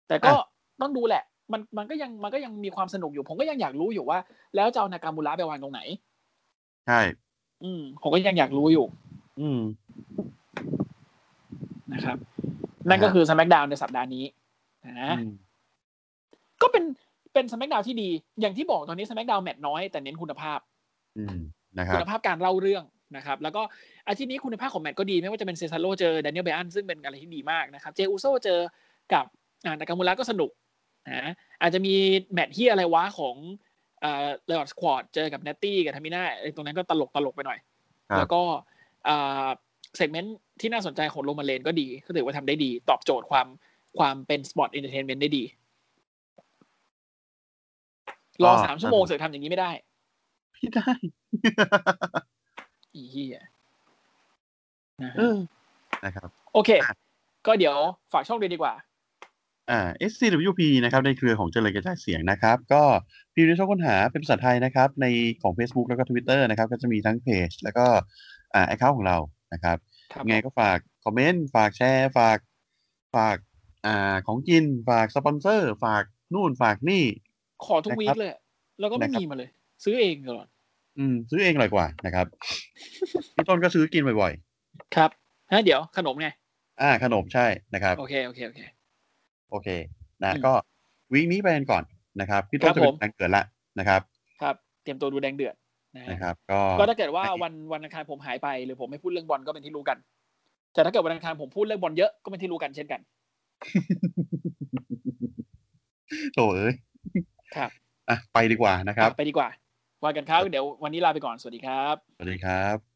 Speaker 3: แต่ก็
Speaker 2: อะ
Speaker 3: ต้องดูแหละ มันมันก็ยังมันก็ยังมีความสนุกอยู่ ผมก็ยังอยากรู้อยู่ว่า แล้วจะเอานากามูระไปวางตรงไหน
Speaker 2: ใช่
Speaker 3: อืม ผมก็ยังอยากรู้อยู่
Speaker 2: อืม
Speaker 3: นะครับ นั่นก็
Speaker 2: อ่า
Speaker 3: คือ SmackDown ในสัปดาห์นี้นะ
Speaker 2: อืม
Speaker 3: ก็เป็นเป็น SmackDown ที่ดี อย่างที่บอกตอนนี้ SmackDown แมตช์น้อยแต่เน้นคุณภาพ
Speaker 2: อืมนะครั
Speaker 3: คุ
Speaker 2: บ
Speaker 3: ณภาพการเล่าเรื่องนะครับ แล้วก็อาทิตย์นี้คุณภาพของแมตช์ก็ดีไม่ว่าจะเป็น Cesaro เจอ Daniel Bryan ซึ่งเป็นอะไรที่ดีมากนะครับ Jey Uso เจอกับอ่า Nakamura ก็สนุกนะอาจจะมีแมตช์ที่อะไรวะของอ่า Riott Squad เจอกับ Nattie กับ Tamina ไอ้ตรงนั้นก็ตลกตลกไปหน่อย
Speaker 2: ครับ
Speaker 3: แล้วก็อ่า segment ที่น่าสนใจของ Roman Reigns ก็ดีก็ถือว่าทำได้ดี ตอบโจทย์ความความเป็น sports entertainment ได้ดี รอสามชั่วโมงเสือกทำอย่างนี้ไม่ได้
Speaker 2: พี่ได้
Speaker 3: อีเหี้ยนะ
Speaker 2: เอ
Speaker 3: ฮะ
Speaker 2: อนะครับ
Speaker 3: โอเค
Speaker 2: อะ
Speaker 3: ก็เดี๋ยวฝากช่องเลยดีกว่า
Speaker 2: อ่า SCWP นะครับ ในเครือของเจริญกระจายเสียงนะครับ ก็พิมพ์ในช่องค้นหาเป็นภาษาไทยนะครับ ในของ Facebook แล้วก็ Twitter นะครับ ก็จะมีทั้งเพจแล้วก็อ่าแอคเคาท์ของเรานะครับ
Speaker 3: ครับ
Speaker 2: ยังไงก็ฝากคอมเมนต์ ฝากแชร์ ฝาก ฝาก อ่า ของกิน ฝากสปอนเซอร์ ฝากนู่น ฝากนี่
Speaker 3: ขอทุก
Speaker 2: นะครับ
Speaker 3: วีคเลย แล้วก็ไม่
Speaker 2: นะครับ
Speaker 3: มีมาเลย ซื้อเองตลอด
Speaker 2: อืม ซื้อเองอร่อยกว่านะครับพี่ต้นก็ซื้อกินบ่อย
Speaker 3: ครับฮะเดี๋ยวขนมไง
Speaker 2: ๆอ่า ขนมใช่นะครับ
Speaker 3: โอเคโอเคโอเค
Speaker 2: โอเค นะ
Speaker 3: อืม
Speaker 2: ก็วีคนี้ไปกันก่อนนะครับ พี่ต้น
Speaker 3: ครับ
Speaker 2: จะเป็
Speaker 3: ผ
Speaker 2: น
Speaker 3: ม
Speaker 2: การเกิดละนะครับ
Speaker 3: ครับ เตรียมตัวดูแดงเดือดนะฮะ
Speaker 2: นะครับ ก็
Speaker 3: ก็ถ้าเกิดว่า
Speaker 2: ให้
Speaker 3: วันวันอังคารผมหายไปหรือผมไม่พูดเรื่องบอลก็เป็นที่รู้กัน แต่ถ้าเกิดวันอังคารผมพูดเรื่องบอลเยอะก็เป็นที่รู้กันเช่นกัน
Speaker 2: โถเอ้ย
Speaker 3: ครับ
Speaker 2: อะไปดีกว่านะครับ
Speaker 3: ไปดีกว่าว่ากันครับเดี๋ยววันนี้ลาไปก่อนสวัสดีครับ
Speaker 2: สวัสดีครับ